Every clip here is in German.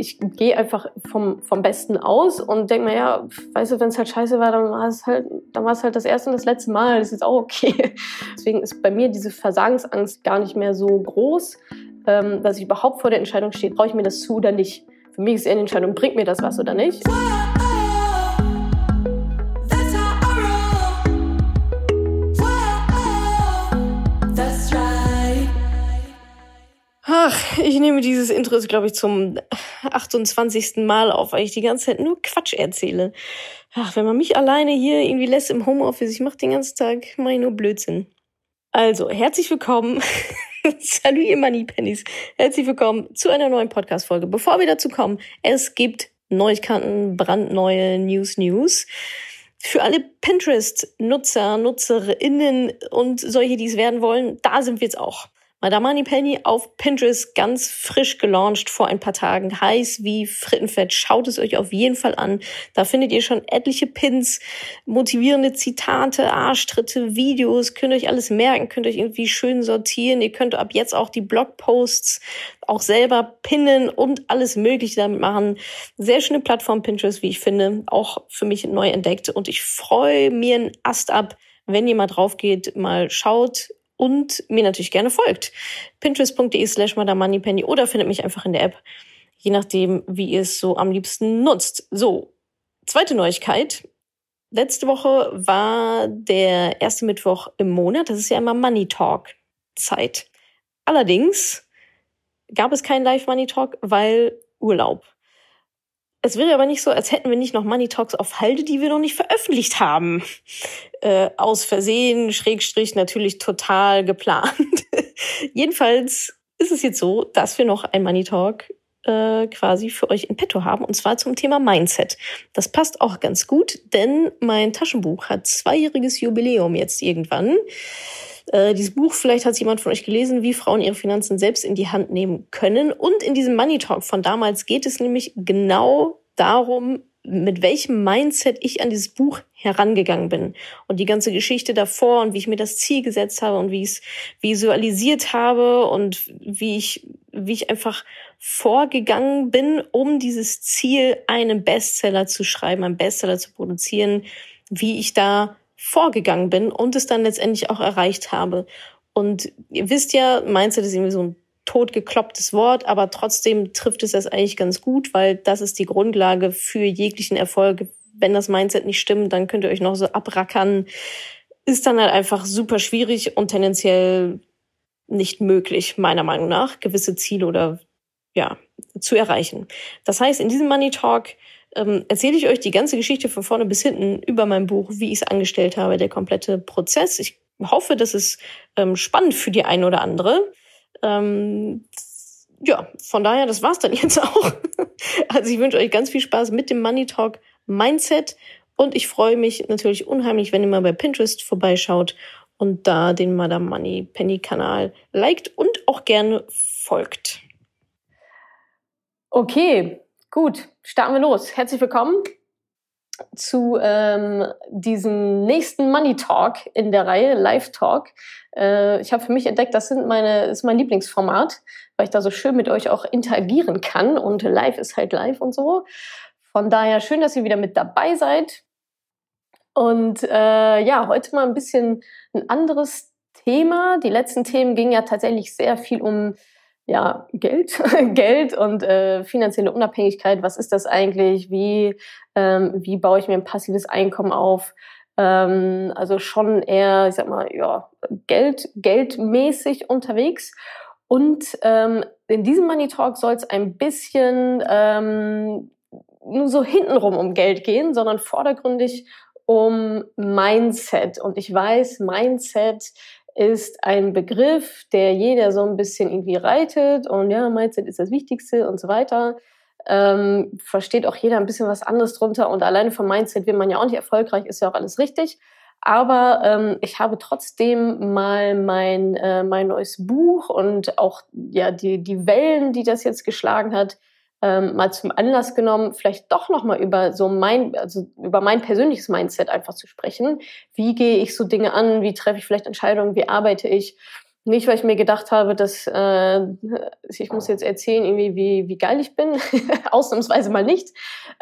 ich gehe einfach vom, vom Besten aus und denke mir, ja, weißt du, wenn es halt scheiße war, dann war es halt, dann war es halt das erste und das letzte Mal. Das ist auch okay. Deswegen ist bei mir diese Versagensangst gar nicht mehr so groß, ähm, dass ich überhaupt vor der Entscheidung stehe, traue ich mir das zu oder nicht. Für mich ist eher die Entscheidung, bringt mir das was oder nicht. Ach, ich nehme dieses Intro, glaube ich, zum 28. Mal auf, weil ich die ganze Zeit nur Quatsch erzähle. Ach, wenn man mich alleine hier irgendwie lässt im Homeoffice, ich mache den ganzen Tag mach nur Blödsinn. Also, herzlich willkommen. Salut, ihr Moneypennies. Herzlich willkommen zu einer neuen Podcast-Folge. Bevor wir dazu kommen, es gibt Neuigkeiten, brandneue News, News. Für alle Pinterest-Nutzer, Nutzerinnen und solche, die es werden wollen, da sind wir jetzt auch. Madame Moneypenny auf Pinterest ganz frisch gelauncht vor ein paar Tagen. Heiß wie Frittenfett. Schaut es euch auf jeden Fall an. Da findet ihr schon etliche Pins, motivierende Zitate, Arschtritte, Videos. Könnt euch alles merken, könnt euch irgendwie schön sortieren. Ihr könnt ab jetzt auch die Blogposts auch selber pinnen und alles Mögliche damit machen. Sehr schöne Plattform Pinterest, wie ich finde. Auch für mich neu entdeckt. Und ich freue mir einen Ast ab, wenn ihr mal drauf geht, mal schaut, und mir natürlich gerne folgt. Pinterest.de slash Moneypenny oder findet mich einfach in der App, je nachdem, wie ihr es so am liebsten nutzt. So, zweite Neuigkeit. Letzte Woche war der erste Mittwoch im Monat. Das ist ja immer Money Talk Zeit. Allerdings gab es keinen Live Money Talk, weil Urlaub. Es wäre aber nicht so, als hätten wir nicht noch Money Talks auf Halde, die wir noch nicht veröffentlicht haben. Äh, aus Versehen, Schrägstrich, natürlich total geplant. Jedenfalls ist es jetzt so, dass wir noch ein Money Talk äh, quasi für euch in petto haben, und zwar zum Thema Mindset. Das passt auch ganz gut, denn mein Taschenbuch hat zweijähriges Jubiläum jetzt irgendwann. Äh, dieses Buch, vielleicht hat es jemand von euch gelesen, wie Frauen ihre Finanzen selbst in die Hand nehmen können. Und in diesem Money Talk von damals geht es nämlich genau darum, mit welchem Mindset ich an dieses Buch herangegangen bin und die ganze Geschichte davor und wie ich mir das Ziel gesetzt habe und wie ich es visualisiert habe und wie ich wie ich einfach vorgegangen bin, um dieses Ziel einen Bestseller zu schreiben, einen Bestseller zu produzieren, wie ich da vorgegangen bin und es dann letztendlich auch erreicht habe. Und ihr wisst ja, Mindset ist irgendwie so ein totgeklopptes Wort, aber trotzdem trifft es das eigentlich ganz gut, weil das ist die Grundlage für jeglichen Erfolg. Wenn das Mindset nicht stimmt, dann könnt ihr euch noch so abrackern. Ist dann halt einfach super schwierig und tendenziell nicht möglich, meiner Meinung nach, gewisse Ziele oder ja, zu erreichen. Das heißt, in diesem Money Talk ähm, erzähle ich euch die ganze Geschichte von vorne bis hinten über mein Buch, wie ich es angestellt habe, der komplette Prozess. Ich hoffe, das ist ähm, spannend für die eine oder andere. Ähm, ja, von daher, das war's dann jetzt auch. Also ich wünsche euch ganz viel Spaß mit dem Money Talk Mindset und ich freue mich natürlich unheimlich, wenn ihr mal bei Pinterest vorbeischaut und da den Madame Money Penny Kanal liked und auch gerne folgt. Okay, Gut, starten wir los. Herzlich willkommen zu ähm, diesem nächsten Money Talk in der Reihe Live Talk. Äh, ich habe für mich entdeckt, das sind meine, ist mein Lieblingsformat, weil ich da so schön mit euch auch interagieren kann und live ist halt live und so. Von daher schön, dass ihr wieder mit dabei seid. Und äh, ja, heute mal ein bisschen ein anderes Thema. Die letzten Themen gingen ja tatsächlich sehr viel um ja, Geld, Geld und äh, finanzielle Unabhängigkeit. Was ist das eigentlich? Wie, ähm, wie baue ich mir ein passives Einkommen auf? Ähm, also schon eher, ich sag mal, ja, Geld, geldmäßig unterwegs. Und ähm, in diesem Money Talk soll es ein bisschen ähm, nur so hintenrum um Geld gehen, sondern vordergründig um Mindset. Und ich weiß, Mindset ist ein Begriff, der jeder so ein bisschen irgendwie reitet und ja, Mindset ist das Wichtigste und so weiter. Ähm, versteht auch jeder ein bisschen was anderes drunter und alleine vom Mindset will man ja auch nicht erfolgreich, ist ja auch alles richtig. Aber ähm, ich habe trotzdem mal mein, äh, mein neues Buch und auch ja, die, die Wellen, die das jetzt geschlagen hat, ähm, mal zum Anlass genommen, vielleicht doch noch mal über so mein, also über mein persönliches Mindset einfach zu sprechen. Wie gehe ich so Dinge an? Wie treffe ich vielleicht Entscheidungen? Wie arbeite ich? Nicht, weil ich mir gedacht habe, dass äh, ich muss jetzt erzählen, irgendwie, wie, wie geil ich bin, ausnahmsweise mal nicht,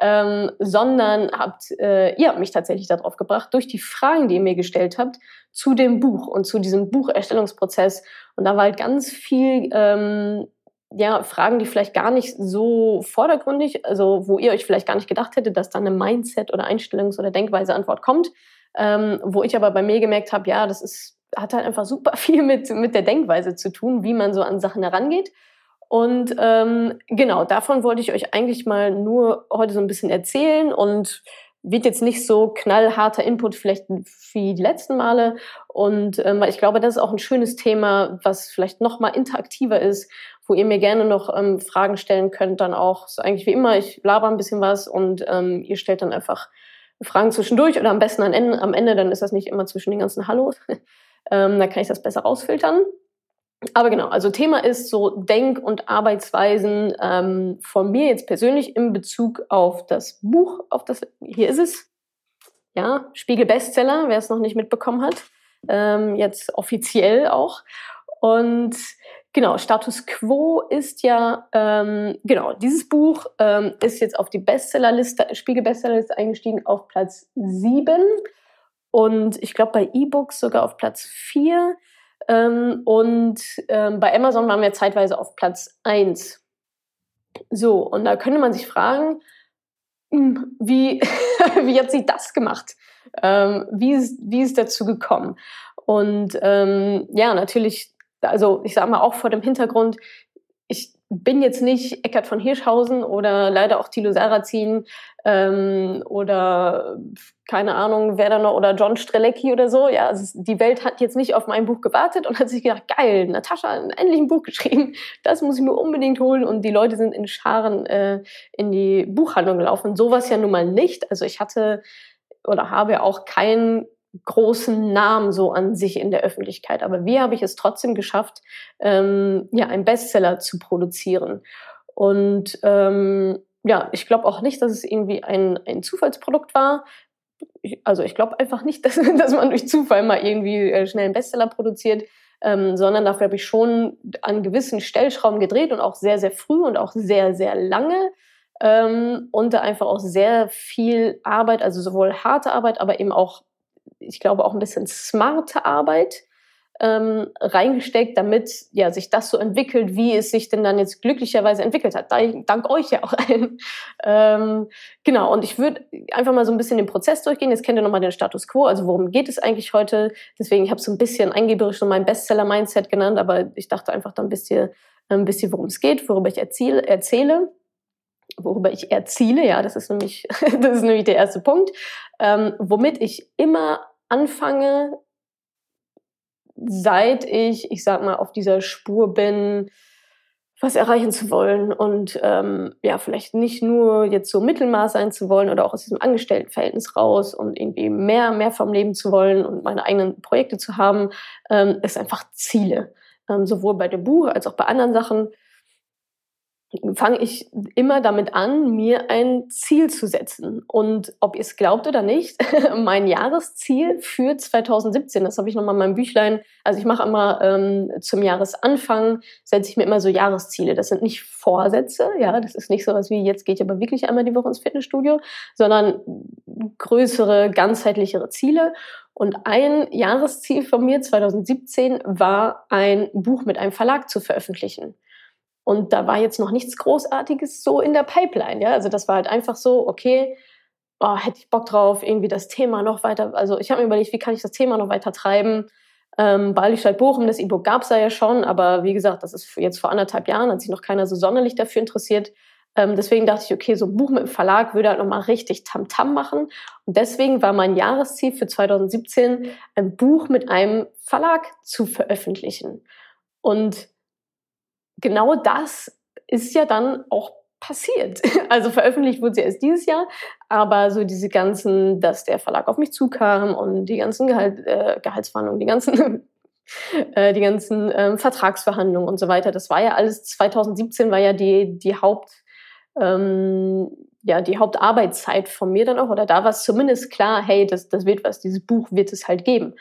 ähm, sondern habt, äh, ihr habt mich tatsächlich darauf gebracht, durch die Fragen, die ihr mir gestellt habt, zu dem Buch und zu diesem Bucherstellungsprozess. Und da war halt ganz viel ähm, ja, Fragen, die vielleicht gar nicht so vordergründig, also wo ihr euch vielleicht gar nicht gedacht hättet, dass da eine Mindset- oder Einstellungs- oder Denkweise-Antwort kommt, ähm, wo ich aber bei mir gemerkt habe, ja, das ist, hat halt einfach super viel mit, mit der Denkweise zu tun, wie man so an Sachen herangeht. Und ähm, genau, davon wollte ich euch eigentlich mal nur heute so ein bisschen erzählen und wird jetzt nicht so knallharter Input vielleicht wie die letzten Male. Und ähm, ich glaube, das ist auch ein schönes Thema, was vielleicht noch mal interaktiver ist, wo ihr mir gerne noch ähm, Fragen stellen könnt. Dann auch so eigentlich wie immer, ich laber ein bisschen was und ähm, ihr stellt dann einfach Fragen zwischendurch oder am besten am Ende, am Ende dann ist das nicht immer zwischen den ganzen Hallos. ähm, da kann ich das besser rausfiltern. Aber genau, also Thema ist so Denk- und Arbeitsweisen ähm, von mir jetzt persönlich in Bezug auf das Buch, auf das, hier ist es, ja, Spiegel Bestseller, wer es noch nicht mitbekommen hat, ähm, jetzt offiziell auch. Und genau, Status Quo ist ja, ähm, genau, dieses Buch ähm, ist jetzt auf die Bestsellerliste, Spiegel Bestsellerliste eingestiegen auf Platz 7 und ich glaube bei E-Books sogar auf Platz 4. Ähm, und ähm, bei Amazon waren wir zeitweise auf Platz 1. So, und da könnte man sich fragen, hm, wie, wie hat sie das gemacht? Ähm, wie, ist, wie ist dazu gekommen? Und ähm, ja, natürlich, also ich sage mal auch vor dem Hintergrund, ich bin jetzt nicht Eckart von Hirschhausen oder leider auch Thilo Sarrazin ähm, oder keine Ahnung, wer da noch, oder John Strelecki oder so. Ja, also die Welt hat jetzt nicht auf mein Buch gewartet und hat sich gedacht, geil, Natascha hat endlich ein Buch geschrieben, das muss ich mir unbedingt holen. Und die Leute sind in Scharen äh, in die Buchhandlung gelaufen. Sowas ja nun mal nicht. Also ich hatte oder habe auch keinen großen Namen so an sich in der Öffentlichkeit. Aber wie habe ich es trotzdem geschafft, ähm, ja, einen Bestseller zu produzieren? Und ähm, ja, ich glaube auch nicht, dass es irgendwie ein, ein Zufallsprodukt war. Ich, also ich glaube einfach nicht, dass, dass man durch Zufall mal irgendwie äh, schnell einen Bestseller produziert, ähm, sondern dafür habe ich schon an gewissen Stellschrauben gedreht und auch sehr, sehr früh und auch sehr, sehr lange. Ähm, und da einfach auch sehr viel Arbeit, also sowohl harte Arbeit, aber eben auch ich glaube, auch ein bisschen smarte Arbeit ähm, reingesteckt, damit ja, sich das so entwickelt, wie es sich denn dann jetzt glücklicherweise entwickelt hat. Dank euch ja auch allen. Ähm, genau, und ich würde einfach mal so ein bisschen den Prozess durchgehen. Jetzt kennt ihr nochmal den Status Quo, also worum geht es eigentlich heute. Deswegen, ich habe so ein bisschen eingeberisch so mein Bestseller-Mindset genannt, aber ich dachte einfach, dann wisst ihr, ähm, wisst ihr worum es geht, worüber ich erzähle. erzähle worüber ich erziele, ja, das ist nämlich, das ist nämlich der erste Punkt, ähm, womit ich immer anfange, seit ich, ich sag mal, auf dieser Spur bin, was erreichen zu wollen und ähm, ja, vielleicht nicht nur jetzt so Mittelmaß sein zu wollen oder auch aus diesem Angestelltenverhältnis raus und irgendwie mehr, mehr vom Leben zu wollen und meine eigenen Projekte zu haben, ähm, ist einfach Ziele. Ähm, sowohl bei dem Buch als auch bei anderen Sachen fange ich immer damit an, mir ein Ziel zu setzen. Und ob ihr es glaubt oder nicht, mein Jahresziel für 2017, das habe ich nochmal in meinem Büchlein, also ich mache immer ähm, zum Jahresanfang, setze ich mir immer so Jahresziele. Das sind nicht Vorsätze, ja, das ist nicht so was wie, jetzt gehe ich aber wirklich einmal die Woche ins Fitnessstudio, sondern größere, ganzheitlichere Ziele. Und ein Jahresziel von mir 2017 war, ein Buch mit einem Verlag zu veröffentlichen. Und da war jetzt noch nichts Großartiges so in der Pipeline. Ja? Also das war halt einfach so, okay, oh, hätte ich Bock drauf, irgendwie das Thema noch weiter. Also ich habe mir überlegt, wie kann ich das Thema noch weiter treiben. Ähm, Baldistadt Bochum, das E-Book gab es ja schon, aber wie gesagt, das ist jetzt vor anderthalb Jahren, hat sich noch keiner so sonderlich dafür interessiert. Ähm, deswegen dachte ich, okay, so ein Buch mit dem Verlag würde halt nochmal richtig Tamtam -Tam machen. Und deswegen war mein Jahresziel für 2017, ein Buch mit einem Verlag zu veröffentlichen. Und genau das ist ja dann auch passiert. Also veröffentlicht wurde sie erst dieses Jahr, aber so diese ganzen, dass der Verlag auf mich zukam und die ganzen Gehalt, äh, Gehaltsverhandlungen, die ganzen äh, die ganzen ähm, Vertragsverhandlungen und so weiter, das war ja alles 2017 war ja die die Haupt ähm, ja die Hauptarbeitszeit von mir dann auch oder da war es zumindest klar, hey, das das wird was, dieses Buch wird es halt geben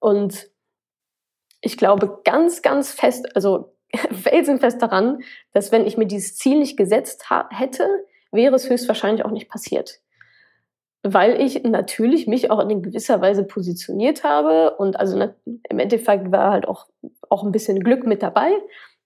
und ich glaube ganz, ganz fest, also felsenfest daran, dass wenn ich mir dieses Ziel nicht gesetzt hätte, wäre es höchstwahrscheinlich auch nicht passiert. Weil ich natürlich mich auch in gewisser Weise positioniert habe und also im Endeffekt war halt auch, auch ein bisschen Glück mit dabei.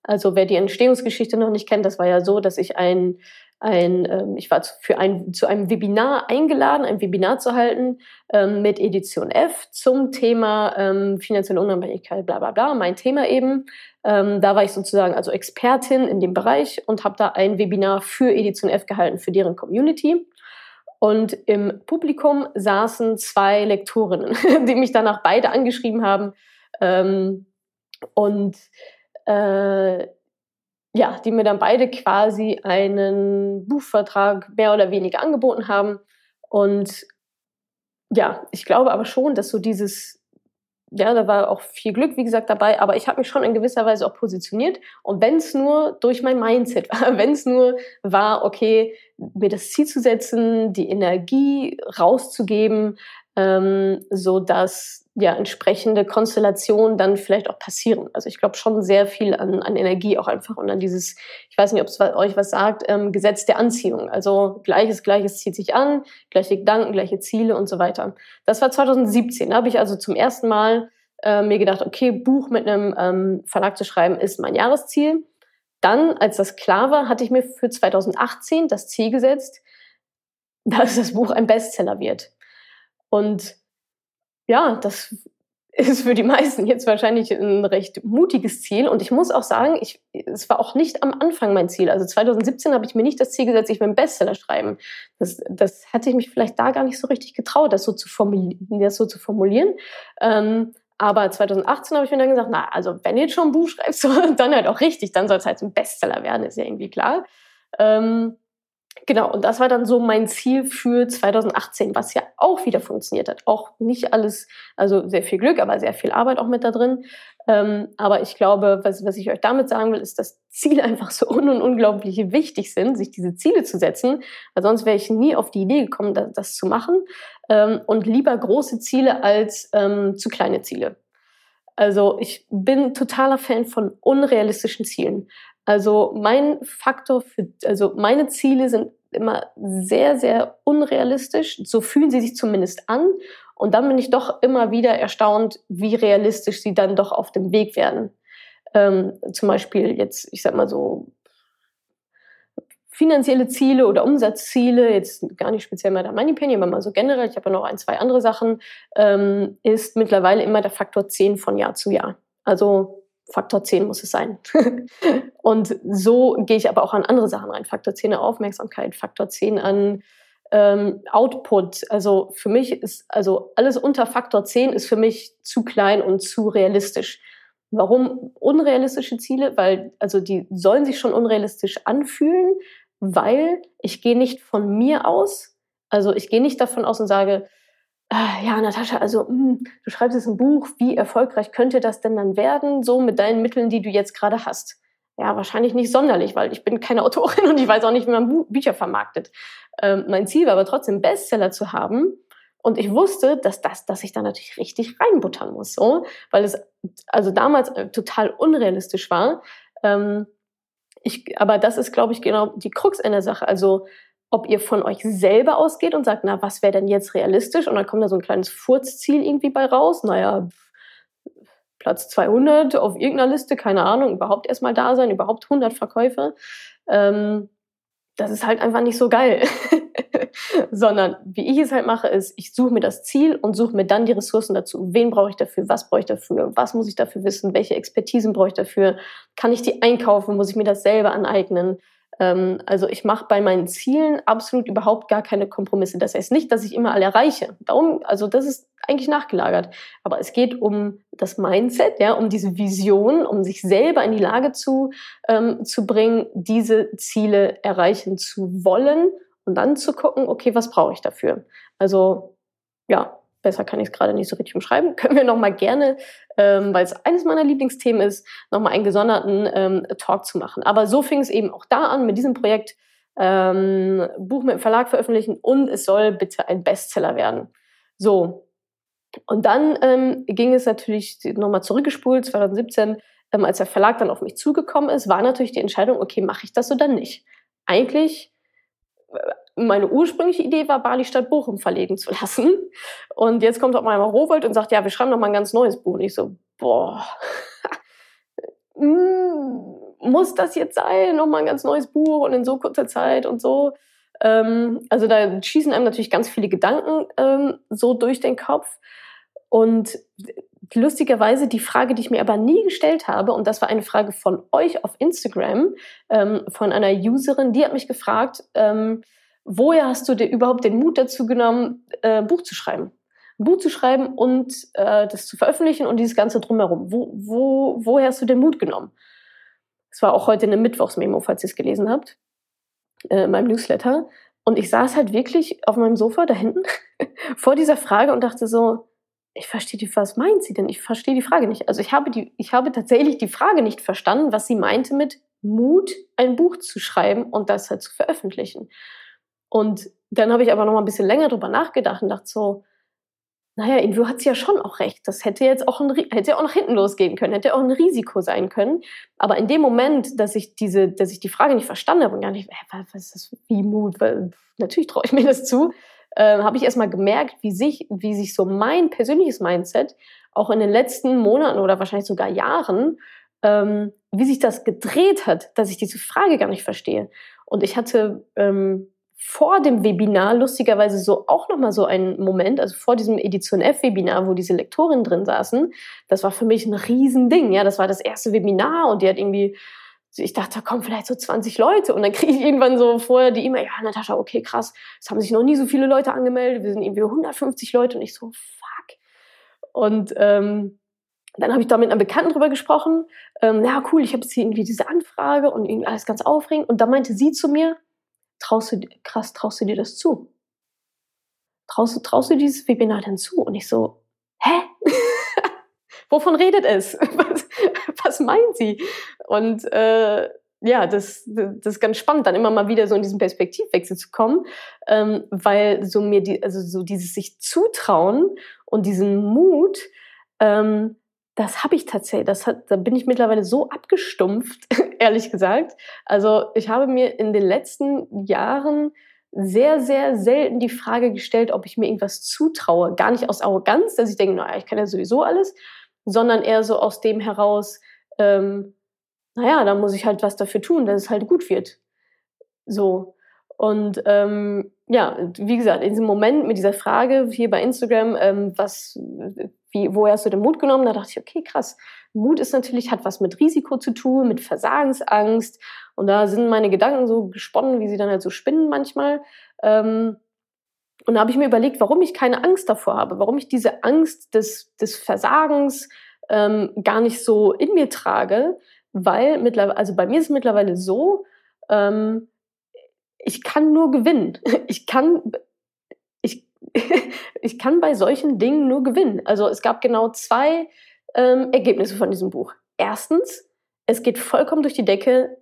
Also wer die Entstehungsgeschichte noch nicht kennt, das war ja so, dass ich ein ein, ähm, ich war für ein, zu einem Webinar eingeladen, ein Webinar zu halten ähm, mit Edition F zum Thema ähm, finanzielle Unabhängigkeit, bla bla bla, mein Thema eben. Ähm, da war ich sozusagen also Expertin in dem Bereich und habe da ein Webinar für Edition F gehalten, für deren Community. Und im Publikum saßen zwei Lektorinnen, die mich danach beide angeschrieben haben. Ähm, und äh, ja, die mir dann beide quasi einen Buchvertrag mehr oder weniger angeboten haben. Und ja, ich glaube aber schon, dass so dieses, ja, da war auch viel Glück, wie gesagt, dabei, aber ich habe mich schon in gewisser Weise auch positioniert. Und wenn es nur durch mein Mindset war, wenn es nur war, okay, mir das Ziel zu setzen, die Energie rauszugeben, ähm, so dass ja entsprechende Konstellationen dann vielleicht auch passieren. Also ich glaube schon sehr viel an, an Energie auch einfach und an dieses, ich weiß nicht, ob es euch was sagt, ähm, Gesetz der Anziehung. Also Gleiches, Gleiches zieht sich an, gleiche Gedanken, gleiche Ziele und so weiter. Das war 2017. Da habe ich also zum ersten Mal äh, mir gedacht, okay, Buch mit einem ähm, Verlag zu schreiben ist mein Jahresziel. Dann, als das klar war, hatte ich mir für 2018 das Ziel gesetzt, dass das Buch ein Bestseller wird. Und ja, das ist für die meisten jetzt wahrscheinlich ein recht mutiges Ziel. Und ich muss auch sagen, ich, es war auch nicht am Anfang mein Ziel. Also 2017 habe ich mir nicht das Ziel gesetzt, ich will einen Bestseller schreiben. Das, das hatte ich mich vielleicht da gar nicht so richtig getraut, das so zu formulieren. Das so zu formulieren. Ähm, aber 2018 habe ich mir dann gesagt, na, also wenn du jetzt schon ein Buch schreibst, dann halt auch richtig, dann soll es halt ein Bestseller werden, ist ja irgendwie klar. Ähm, Genau, und das war dann so mein Ziel für 2018, was ja auch wieder funktioniert hat. Auch nicht alles, also sehr viel Glück, aber sehr viel Arbeit auch mit da drin. Ähm, aber ich glaube, was, was ich euch damit sagen will, ist, dass Ziele einfach so un und unglaublich wichtig sind, sich diese Ziele zu setzen. Weil sonst wäre ich nie auf die Idee gekommen, das, das zu machen. Ähm, und lieber große Ziele als ähm, zu kleine Ziele. Also ich bin totaler Fan von unrealistischen Zielen. Also mein Faktor für, also meine Ziele sind immer sehr, sehr unrealistisch. So fühlen sie sich zumindest an. Und dann bin ich doch immer wieder erstaunt, wie realistisch sie dann doch auf dem Weg werden. Ähm, zum Beispiel jetzt, ich sag mal so, finanzielle Ziele oder Umsatzziele, jetzt gar nicht speziell mal der Moneypenny, aber mal so generell, ich habe ja noch ein, zwei andere Sachen, ähm, ist mittlerweile immer der Faktor 10 von Jahr zu Jahr. Also Faktor 10 muss es sein. und so gehe ich aber auch an andere Sachen rein. Faktor 10 an Aufmerksamkeit, Faktor 10 an ähm, Output. Also für mich ist, also alles unter Faktor 10 ist für mich zu klein und zu realistisch. Warum unrealistische Ziele? Weil, also die sollen sich schon unrealistisch anfühlen, weil ich gehe nicht von mir aus. Also ich gehe nicht davon aus und sage, äh, ja, Natascha, also mh, hm, du schreibst jetzt ein Buch, wie erfolgreich könnte das denn dann werden, so mit deinen Mitteln, die du jetzt gerade hast? Ja, wahrscheinlich nicht sonderlich, weil ich bin keine Autorin und ich weiß auch nicht, wie man Buch, Bücher vermarktet. Ähm, mein Ziel war aber trotzdem, Bestseller zu haben. Und ich wusste, dass das, dass ich da natürlich richtig reinbuttern muss, so, weil es also damals äh, total unrealistisch war. Ähm, ich, aber das ist, glaube ich, genau die Krux in der Sache. Also ob ihr von euch selber ausgeht und sagt, na, was wäre denn jetzt realistisch? Und dann kommt da so ein kleines Furzziel irgendwie bei raus. Naja, Platz 200 auf irgendeiner Liste, keine Ahnung, überhaupt erstmal da sein, überhaupt 100 Verkäufe. Ähm, das ist halt einfach nicht so geil. Sondern wie ich es halt mache, ist, ich suche mir das Ziel und suche mir dann die Ressourcen dazu. Wen brauche ich dafür? Was brauche ich dafür? Was muss ich dafür wissen? Welche Expertisen brauche ich dafür? Kann ich die einkaufen? Muss ich mir das selber aneignen? Ähm, also ich mache bei meinen Zielen absolut überhaupt gar keine Kompromisse. Das heißt nicht, dass ich immer alle erreiche. Darum, also das ist eigentlich nachgelagert. Aber es geht um das Mindset, ja, um diese Vision, um sich selber in die Lage zu, ähm, zu bringen, diese Ziele erreichen zu wollen und dann zu gucken, okay, was brauche ich dafür? Also ja, besser kann ich es gerade nicht so richtig umschreiben, können wir nochmal gerne, ähm, weil es eines meiner Lieblingsthemen ist, nochmal einen gesonderten ähm, Talk zu machen. Aber so fing es eben auch da an mit diesem Projekt, ähm, Buch mit dem Verlag veröffentlichen und es soll bitte ein Bestseller werden. So, Und dann ähm, ging es natürlich nochmal zurückgespult, 2017, ähm, als der Verlag dann auf mich zugekommen ist, war natürlich die Entscheidung, okay, mache ich das oder nicht? Eigentlich, meine ursprüngliche Idee war, Bali statt Bochum verlegen zu lassen. Und jetzt kommt auch mal Rowold und sagt, ja, wir schreiben noch mal ein ganz neues Buch. Und ich so, boah, mm, muss das jetzt sein? Noch mal ein ganz neues Buch und in so kurzer Zeit und so. Ähm, also da schießen einem natürlich ganz viele Gedanken ähm, so durch den Kopf. Und lustigerweise die Frage, die ich mir aber nie gestellt habe, und das war eine Frage von euch auf Instagram, ähm, von einer Userin, die hat mich gefragt, ähm, woher hast du dir überhaupt den Mut dazu genommen, äh, Buch zu schreiben? Ein Buch zu schreiben und äh, das zu veröffentlichen und dieses Ganze drumherum. Wo, wo, woher hast du den Mut genommen? Das war auch heute eine Mittwochsmemo, falls ihr es gelesen habt, äh, in meinem Newsletter. Und ich saß halt wirklich auf meinem Sofa da hinten vor dieser Frage und dachte so, ich verstehe die, was meint sie denn? Ich verstehe die Frage nicht. Also ich habe die, ich habe tatsächlich die Frage nicht verstanden, was sie meinte mit Mut, ein Buch zu schreiben und das halt zu veröffentlichen. Und dann habe ich aber noch mal ein bisschen länger drüber nachgedacht und dachte so, naja, irgendwo hat sie ja schon auch recht. Das hätte jetzt auch, ein, hätte auch nach hinten losgehen können, hätte auch ein Risiko sein können. Aber in dem Moment, dass ich diese, dass ich die Frage nicht verstanden habe und gar nicht, was ist das, wie Mut, weil, natürlich traue ich mir das zu, äh, habe ich erstmal gemerkt, wie sich, wie sich so mein persönliches Mindset auch in den letzten Monaten oder wahrscheinlich sogar Jahren, ähm, wie sich das gedreht hat, dass ich diese Frage gar nicht verstehe. Und ich hatte ähm, vor dem Webinar lustigerweise so auch nochmal so einen Moment, also vor diesem Edition F Webinar, wo diese Lektorinnen drin saßen, das war für mich ein Riesending, ja, das war das erste Webinar und die hat irgendwie ich dachte, da kommen vielleicht so 20 Leute. Und dann kriege ich irgendwann so vorher die E-Mail, ja, Natascha, okay, krass, es haben sich noch nie so viele Leute angemeldet, wir sind irgendwie 150 Leute. Und ich so, fuck. Und ähm, dann habe ich da mit einem Bekannten drüber gesprochen. Ähm, ja, cool, ich habe jetzt hier irgendwie diese Anfrage und irgendwie alles ganz aufregend. Und da meinte sie zu mir, traust du, krass, traust du dir das zu? Traust, traust du dieses Webinar denn zu? Und ich so, hä? Wovon redet es? Was, meint sie? Und äh, ja, das, das ist ganz spannend, dann immer mal wieder so in diesen Perspektivwechsel zu kommen, ähm, weil so mir die, also so dieses sich zutrauen und diesen Mut, ähm, das habe ich tatsächlich, das hat, da bin ich mittlerweile so abgestumpft, ehrlich gesagt. Also ich habe mir in den letzten Jahren sehr, sehr selten die Frage gestellt, ob ich mir irgendwas zutraue. Gar nicht aus Arroganz, dass ich denke, naja, ich kann ja sowieso alles, sondern eher so aus dem heraus, ähm, naja, da muss ich halt was dafür tun, dass es halt gut wird. So. Und ähm, ja, wie gesagt, in diesem Moment mit dieser Frage hier bei Instagram, ähm, was, wie, woher hast du den Mut genommen? Da dachte ich, okay, krass. Mut ist natürlich, hat was mit Risiko zu tun, mit Versagensangst. Und da sind meine Gedanken so gesponnen, wie sie dann halt so spinnen manchmal. Ähm, und da habe ich mir überlegt, warum ich keine Angst davor habe, warum ich diese Angst des, des Versagens ähm, gar nicht so in mir trage, weil mittlerweile, also bei mir ist es mittlerweile so, ähm, ich kann nur gewinnen. Ich kann, ich, ich kann bei solchen Dingen nur gewinnen. Also es gab genau zwei ähm, Ergebnisse von diesem Buch. Erstens, es geht vollkommen durch die Decke.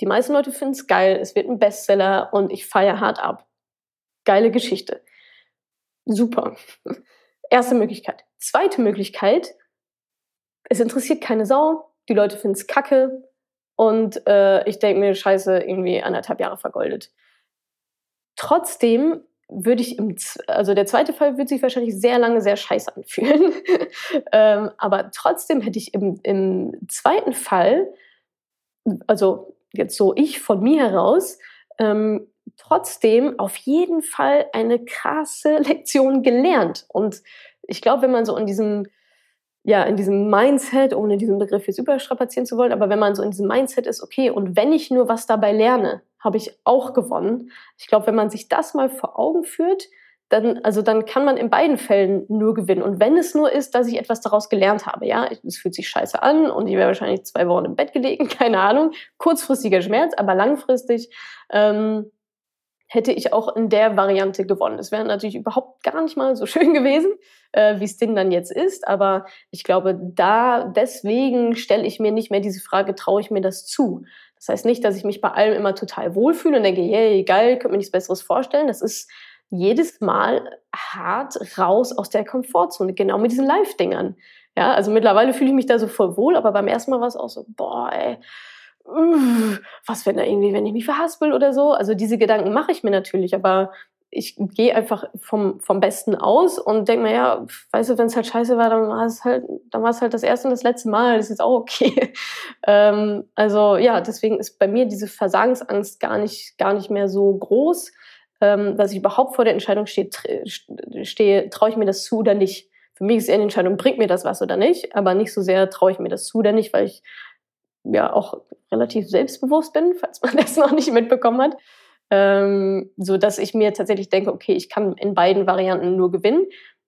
Die meisten Leute finden es geil. Es wird ein Bestseller und ich feiere hart ab. Geile Geschichte. Super. Erste Möglichkeit. Zweite Möglichkeit, es interessiert keine Sau, die Leute finden es kacke und äh, ich denke mir, scheiße, irgendwie anderthalb Jahre vergoldet. Trotzdem würde ich im, also der zweite Fall würde sich wahrscheinlich sehr lange sehr scheiße anfühlen. ähm, aber trotzdem hätte ich im, im zweiten Fall, also jetzt so ich von mir heraus, ähm, trotzdem auf jeden Fall eine krasse Lektion gelernt. Und ich glaube, wenn man so in diesem, ja, in diesem Mindset, ohne diesen Begriff jetzt überstrapazieren zu wollen, aber wenn man so in diesem Mindset ist, okay, und wenn ich nur was dabei lerne, habe ich auch gewonnen. Ich glaube, wenn man sich das mal vor Augen führt, dann, also dann kann man in beiden Fällen nur gewinnen. Und wenn es nur ist, dass ich etwas daraus gelernt habe, ja, es fühlt sich scheiße an und ich wäre wahrscheinlich zwei Wochen im Bett gelegen, keine Ahnung, kurzfristiger Schmerz, aber langfristig ähm, hätte ich auch in der Variante gewonnen. Es wäre natürlich überhaupt gar nicht mal so schön gewesen, äh, wie es denn dann jetzt ist. Aber ich glaube, da deswegen stelle ich mir nicht mehr diese Frage, traue ich mir das zu? Das heißt nicht, dass ich mich bei allem immer total wohlfühle und denke, yay, geil, könnte mir nichts Besseres vorstellen. Das ist jedes Mal hart raus aus der Komfortzone, genau mit diesen Live-Dingern. Ja, also mittlerweile fühle ich mich da so voll wohl, aber beim ersten Mal war es auch so, boah, ey, was wenn da irgendwie, wenn ich mich verhaspel oder so. Also diese Gedanken mache ich mir natürlich, aber ich gehe einfach vom, vom Besten aus und denke mir, ja, weißt du, wenn es halt scheiße war, dann war es halt, dann war es halt das erste und das letzte Mal, das ist jetzt auch okay. ähm, also ja, deswegen ist bei mir diese Versagensangst gar nicht, gar nicht mehr so groß, ähm, dass ich überhaupt vor der Entscheidung stehe, stehe traue ich mir das zu oder nicht. Für mich ist eher eine Entscheidung, bringt mir das was oder nicht, aber nicht so sehr traue ich mir das zu oder nicht, weil ich ja auch relativ selbstbewusst bin, falls man das noch nicht mitbekommen hat ähm, so dass ich mir tatsächlich denke, okay, ich kann in beiden Varianten nur gewinnen.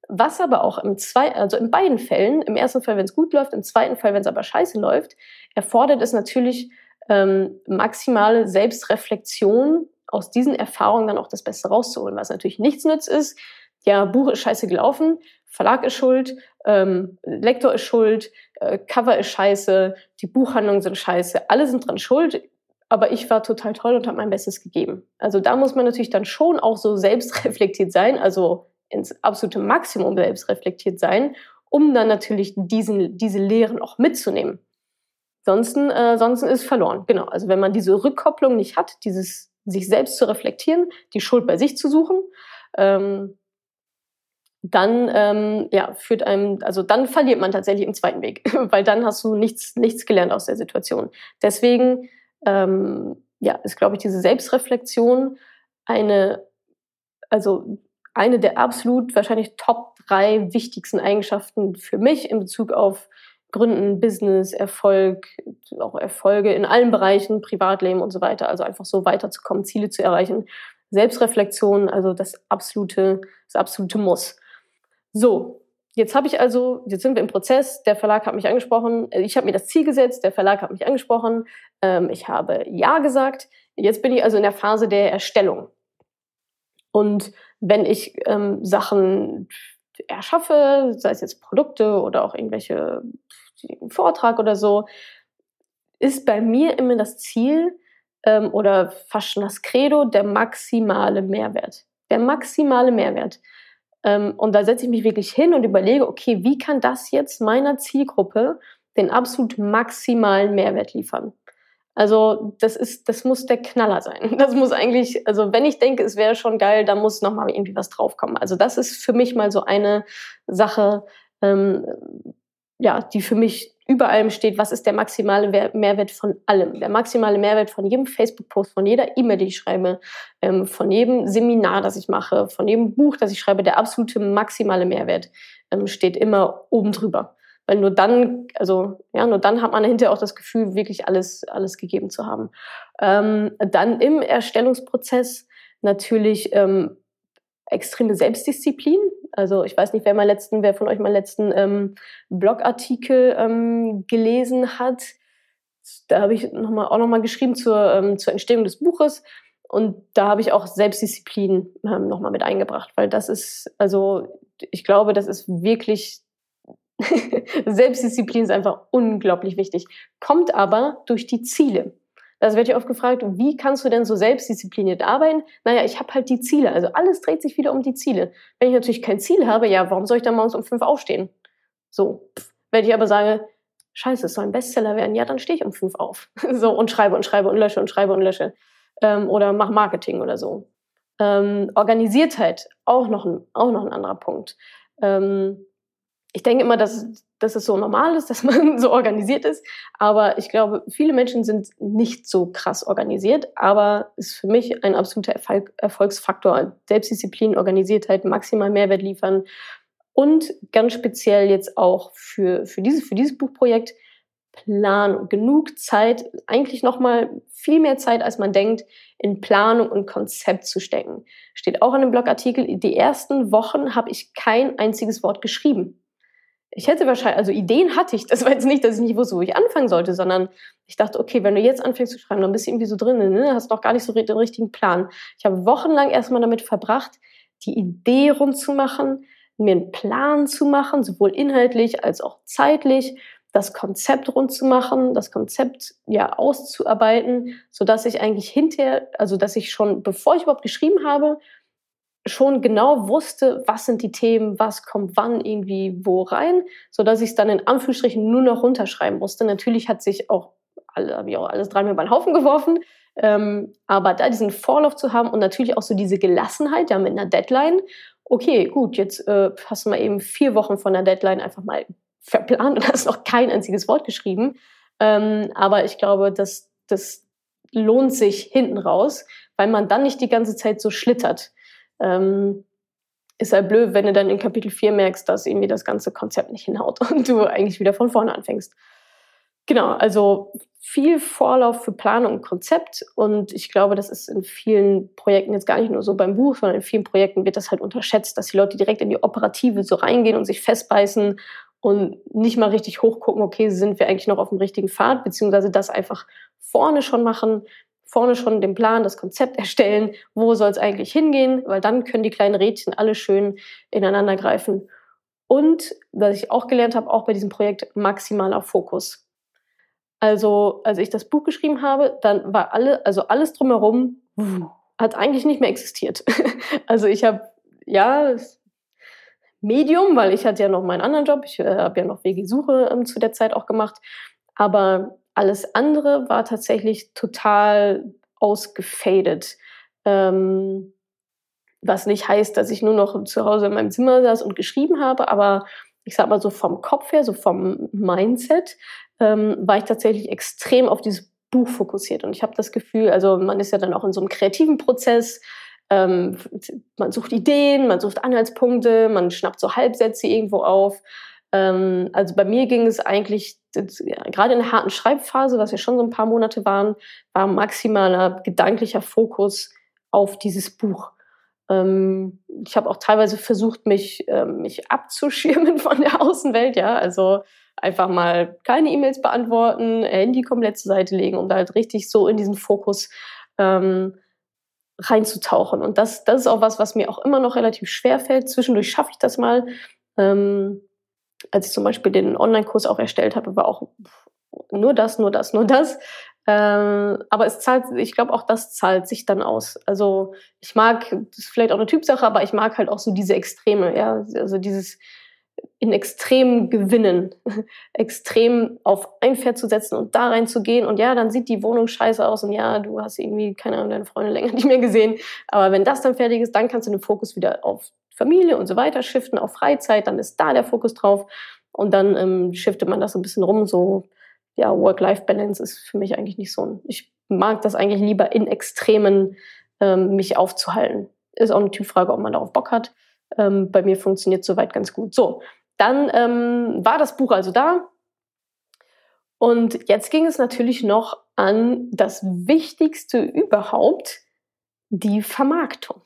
Was aber auch im zwei, also in beiden Fällen, im ersten Fall, wenn es gut läuft, im zweiten Fall, wenn es aber scheiße läuft, erfordert es natürlich ähm, maximale Selbstreflexion, aus diesen Erfahrungen dann auch das Beste rauszuholen. Was natürlich nichts nützt ist, ja, Buch ist scheiße gelaufen, Verlag ist schuld, ähm, Lektor ist schuld, äh, Cover ist scheiße, die Buchhandlungen sind scheiße, alle sind dran schuld aber ich war total toll und habe mein Bestes gegeben. Also da muss man natürlich dann schon auch so selbstreflektiert sein, also ins absolute Maximum selbstreflektiert sein, um dann natürlich diesen, diese Lehren auch mitzunehmen. Sonsten, äh, sonst ist verloren. Genau. Also wenn man diese Rückkopplung nicht hat, dieses sich selbst zu reflektieren, die Schuld bei sich zu suchen, ähm, dann ähm, ja, führt einem, also dann verliert man tatsächlich im zweiten Weg, weil dann hast du nichts, nichts gelernt aus der Situation. Deswegen ähm, ja, ist, glaube ich, diese Selbstreflexion eine, also eine der absolut wahrscheinlich Top drei wichtigsten Eigenschaften für mich in Bezug auf Gründen, Business, Erfolg, auch Erfolge in allen Bereichen, Privatleben und so weiter. Also einfach so weiterzukommen, Ziele zu erreichen. Selbstreflexion, also das absolute, das absolute Muss. So, Jetzt habe ich also, jetzt sind wir im Prozess, der Verlag hat mich angesprochen, äh, ich habe mir das Ziel gesetzt, der Verlag hat mich angesprochen, ähm, ich habe Ja gesagt. Jetzt bin ich also in der Phase der Erstellung. Und wenn ich ähm, Sachen erschaffe, sei es jetzt Produkte oder auch irgendwelche Vortrag oder so, ist bei mir immer das Ziel ähm, oder fast schon das Credo der maximale Mehrwert. Der maximale Mehrwert. Ähm, und da setze ich mich wirklich hin und überlege, okay, wie kann das jetzt meiner Zielgruppe den absolut maximalen Mehrwert liefern? Also das ist, das muss der Knaller sein. Das muss eigentlich, also wenn ich denke, es wäre schon geil, da muss noch mal irgendwie was draufkommen. Also das ist für mich mal so eine Sache, ähm, ja, die für mich über allem steht, was ist der maximale Mehrwert von allem. Der maximale Mehrwert von jedem Facebook-Post, von jeder E-Mail, die ich schreibe, ähm, von jedem Seminar, das ich mache, von jedem Buch, das ich schreibe, der absolute maximale Mehrwert ähm, steht immer oben drüber. Weil nur dann, also ja, nur dann hat man hinterher auch das Gefühl, wirklich alles, alles gegeben zu haben. Ähm, dann im Erstellungsprozess natürlich extreme Selbstdisziplin. Also ich weiß nicht, wer mal letzten, wer von euch mal letzten ähm, Blogartikel ähm, gelesen hat. Da habe ich noch mal, auch nochmal geschrieben zur, ähm, zur Entstehung des Buches. Und da habe ich auch Selbstdisziplin ähm, nochmal mit eingebracht, weil das ist, also ich glaube, das ist wirklich, Selbstdisziplin ist einfach unglaublich wichtig. Kommt aber durch die Ziele. Das wird ja oft gefragt, wie kannst du denn so selbstdiszipliniert arbeiten? Naja, ich habe halt die Ziele. Also alles dreht sich wieder um die Ziele. Wenn ich natürlich kein Ziel habe, ja, warum soll ich dann morgens um fünf aufstehen? So. Wenn ich aber sage, scheiße, es soll ein Bestseller werden, ja, dann stehe ich um fünf auf. so und schreibe und schreibe und lösche und schreibe und lösche. Ähm, oder mach Marketing oder so. Ähm, Organisiertheit, auch noch ein, auch noch ein anderer Punkt. Ähm, ich denke immer, dass, dass es so normal ist, dass man so organisiert ist. Aber ich glaube, viele Menschen sind nicht so krass organisiert. Aber ist für mich ein absoluter Erfolg, Erfolgsfaktor. Selbstdisziplin, Organisiertheit, maximal Mehrwert liefern. Und ganz speziell jetzt auch für, für, dieses, für dieses Buchprojekt Planung. Genug Zeit, eigentlich nochmal viel mehr Zeit, als man denkt, in Planung und Konzept zu stecken. Steht auch in dem Blogartikel, die ersten Wochen habe ich kein einziges Wort geschrieben ich hätte wahrscheinlich, also Ideen hatte ich. Das war jetzt nicht, dass ich nicht wusste, wo ich anfangen sollte, sondern ich dachte, okay, wenn du jetzt anfängst zu schreiben, dann bist du irgendwie so drin, ne? hast noch gar nicht so den richtigen Plan. Ich habe wochenlang erstmal damit verbracht, die Idee rund zu machen, mir einen Plan zu machen, sowohl inhaltlich als auch zeitlich, das Konzept rund zu machen, das Konzept ja auszuarbeiten, so dass ich eigentlich hinterher, also dass ich schon, bevor ich überhaupt geschrieben habe, schon genau wusste, was sind die Themen, was kommt wann irgendwie wo rein, so dass ich es dann in Anführungsstrichen nur noch runterschreiben musste. Natürlich hat sich auch alle, habe ich auch alles dreimal über den Haufen geworfen, ähm, aber da diesen Vorlauf zu haben und natürlich auch so diese Gelassenheit, ja mit einer Deadline. Okay, gut, jetzt äh, hast du mal eben vier Wochen von der Deadline einfach mal verplant und hast noch kein einziges Wort geschrieben. Ähm, aber ich glaube, dass das lohnt sich hinten raus, weil man dann nicht die ganze Zeit so schlittert. Ähm, ist halt blöd, wenn du dann in Kapitel 4 merkst, dass irgendwie das ganze Konzept nicht hinhaut und du eigentlich wieder von vorne anfängst. Genau, also viel Vorlauf für Planung und Konzept und ich glaube, das ist in vielen Projekten jetzt gar nicht nur so beim Buch, sondern in vielen Projekten wird das halt unterschätzt, dass die Leute direkt in die Operative so reingehen und sich festbeißen und nicht mal richtig hochgucken, okay, sind wir eigentlich noch auf dem richtigen Pfad, beziehungsweise das einfach vorne schon machen, vorne schon den Plan, das Konzept erstellen, wo soll es eigentlich hingehen, weil dann können die kleinen Rädchen alle schön ineinander greifen. Und, was ich auch gelernt habe, auch bei diesem Projekt maximaler Fokus. Also, als ich das Buch geschrieben habe, dann war alle, also alles drumherum hat eigentlich nicht mehr existiert. also ich habe, ja, Medium, weil ich hatte ja noch meinen anderen Job, ich äh, habe ja noch WG-Suche ähm, zu der Zeit auch gemacht, aber alles andere war tatsächlich total ausgefadet. Ähm, was nicht heißt, dass ich nur noch zu Hause in meinem Zimmer saß und geschrieben habe, aber ich sag mal so vom Kopf her, so vom Mindset, ähm, war ich tatsächlich extrem auf dieses Buch fokussiert. Und ich habe das Gefühl, also man ist ja dann auch in so einem kreativen Prozess, ähm, man sucht Ideen, man sucht Anhaltspunkte, man schnappt so Halbsätze irgendwo auf. Ähm, also bei mir ging es eigentlich, gerade in der harten Schreibphase, was ja schon so ein paar Monate waren, war maximaler gedanklicher Fokus auf dieses Buch. Ähm, ich habe auch teilweise versucht, mich, ähm, mich abzuschirmen von der Außenwelt, ja, also einfach mal keine E-Mails beantworten, Handy komplett zur Seite legen, um da halt richtig so in diesen Fokus ähm, reinzutauchen. Und das, das ist auch was, was mir auch immer noch relativ schwer fällt. Zwischendurch schaffe ich das mal. Ähm, als ich zum Beispiel den Online-Kurs auch erstellt habe, war auch nur das, nur das, nur das. Ähm, aber es zahlt, ich glaube auch das zahlt sich dann aus. Also ich mag, das ist vielleicht auch eine Typsache, aber ich mag halt auch so diese Extreme, ja, also dieses in Extrem gewinnen, extrem auf ein Pferd zu setzen und da reinzugehen und ja, dann sieht die Wohnung scheiße aus und ja, du hast irgendwie, keine Ahnung, deine Freunde länger nicht mehr gesehen, aber wenn das dann fertig ist, dann kannst du den Fokus wieder auf Familie und so weiter shiften, auf Freizeit, dann ist da der Fokus drauf und dann ähm, shiftet man das ein bisschen rum, so, ja, Work-Life-Balance ist für mich eigentlich nicht so ein, ich mag das eigentlich lieber in Extremen ähm, mich aufzuhalten. Ist auch eine Typfrage, ob man darauf Bock hat. Ähm, bei mir funktioniert soweit ganz gut. So, dann ähm, war das Buch also da. Und jetzt ging es natürlich noch an das Wichtigste überhaupt, die Vermarktung.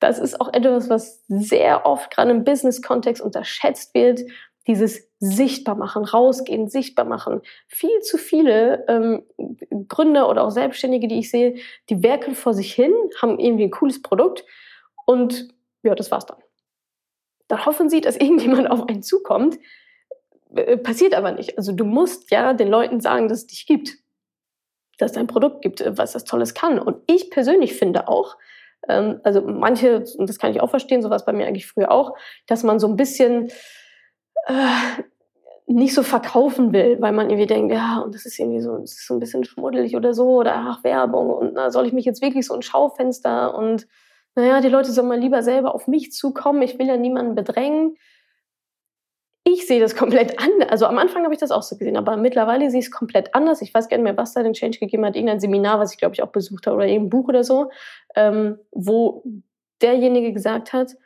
Das ist auch etwas, was sehr oft gerade im Business-Kontext unterschätzt wird. Dieses sichtbar machen, rausgehen, sichtbar machen. Viel zu viele ähm, Gründer oder auch Selbstständige, die ich sehe, die werkeln vor sich hin, haben irgendwie ein cooles Produkt und ja, das war's dann. Dann hoffen sie, dass irgendjemand auf einen zukommt. Äh, passiert aber nicht. Also du musst ja den Leuten sagen, dass es dich gibt. Dass es ein Produkt gibt, äh, was das Tolles kann. Und ich persönlich finde auch, ähm, also manche, und das kann ich auch verstehen, sowas bei mir eigentlich früher auch, dass man so ein bisschen äh, nicht so verkaufen will, weil man irgendwie denkt, ja, und das ist irgendwie so, ist so ein bisschen schmuddelig oder so, oder ach, Werbung, und na, soll ich mich jetzt wirklich so ein Schaufenster und naja, die Leute sollen mal lieber selber auf mich zukommen, ich will ja niemanden bedrängen. Ich sehe das komplett anders. Also am Anfang habe ich das auch so gesehen, aber mittlerweile sehe ich es komplett anders. Ich weiß gar nicht mehr, was da den Change gegeben hat. Irgendein Seminar, was ich glaube ich auch besucht habe oder irgendein Buch oder so, ähm, wo derjenige gesagt hat,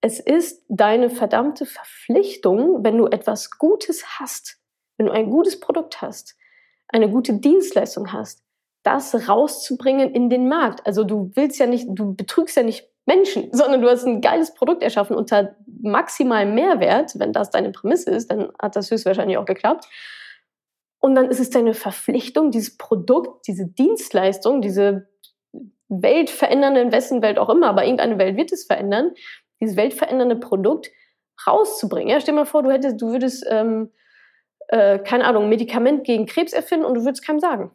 es ist deine verdammte Verpflichtung, wenn du etwas Gutes hast, wenn du ein gutes Produkt hast, eine gute Dienstleistung hast, das rauszubringen in den Markt. Also du willst ja nicht, du betrügst ja nicht Menschen, sondern du hast ein geiles Produkt erschaffen unter maximalem Mehrwert. Wenn das deine Prämisse ist, dann hat das höchstwahrscheinlich auch geklappt. Und dann ist es deine Verpflichtung, dieses Produkt, diese Dienstleistung, diese weltverändernde, in wessen Welt auch immer, aber irgendeine Welt wird es verändern, dieses weltverändernde Produkt rauszubringen. Ja, stell dir mal vor, du hättest, du würdest, ähm, äh, keine Ahnung, ein Medikament gegen Krebs erfinden und du würdest keinem sagen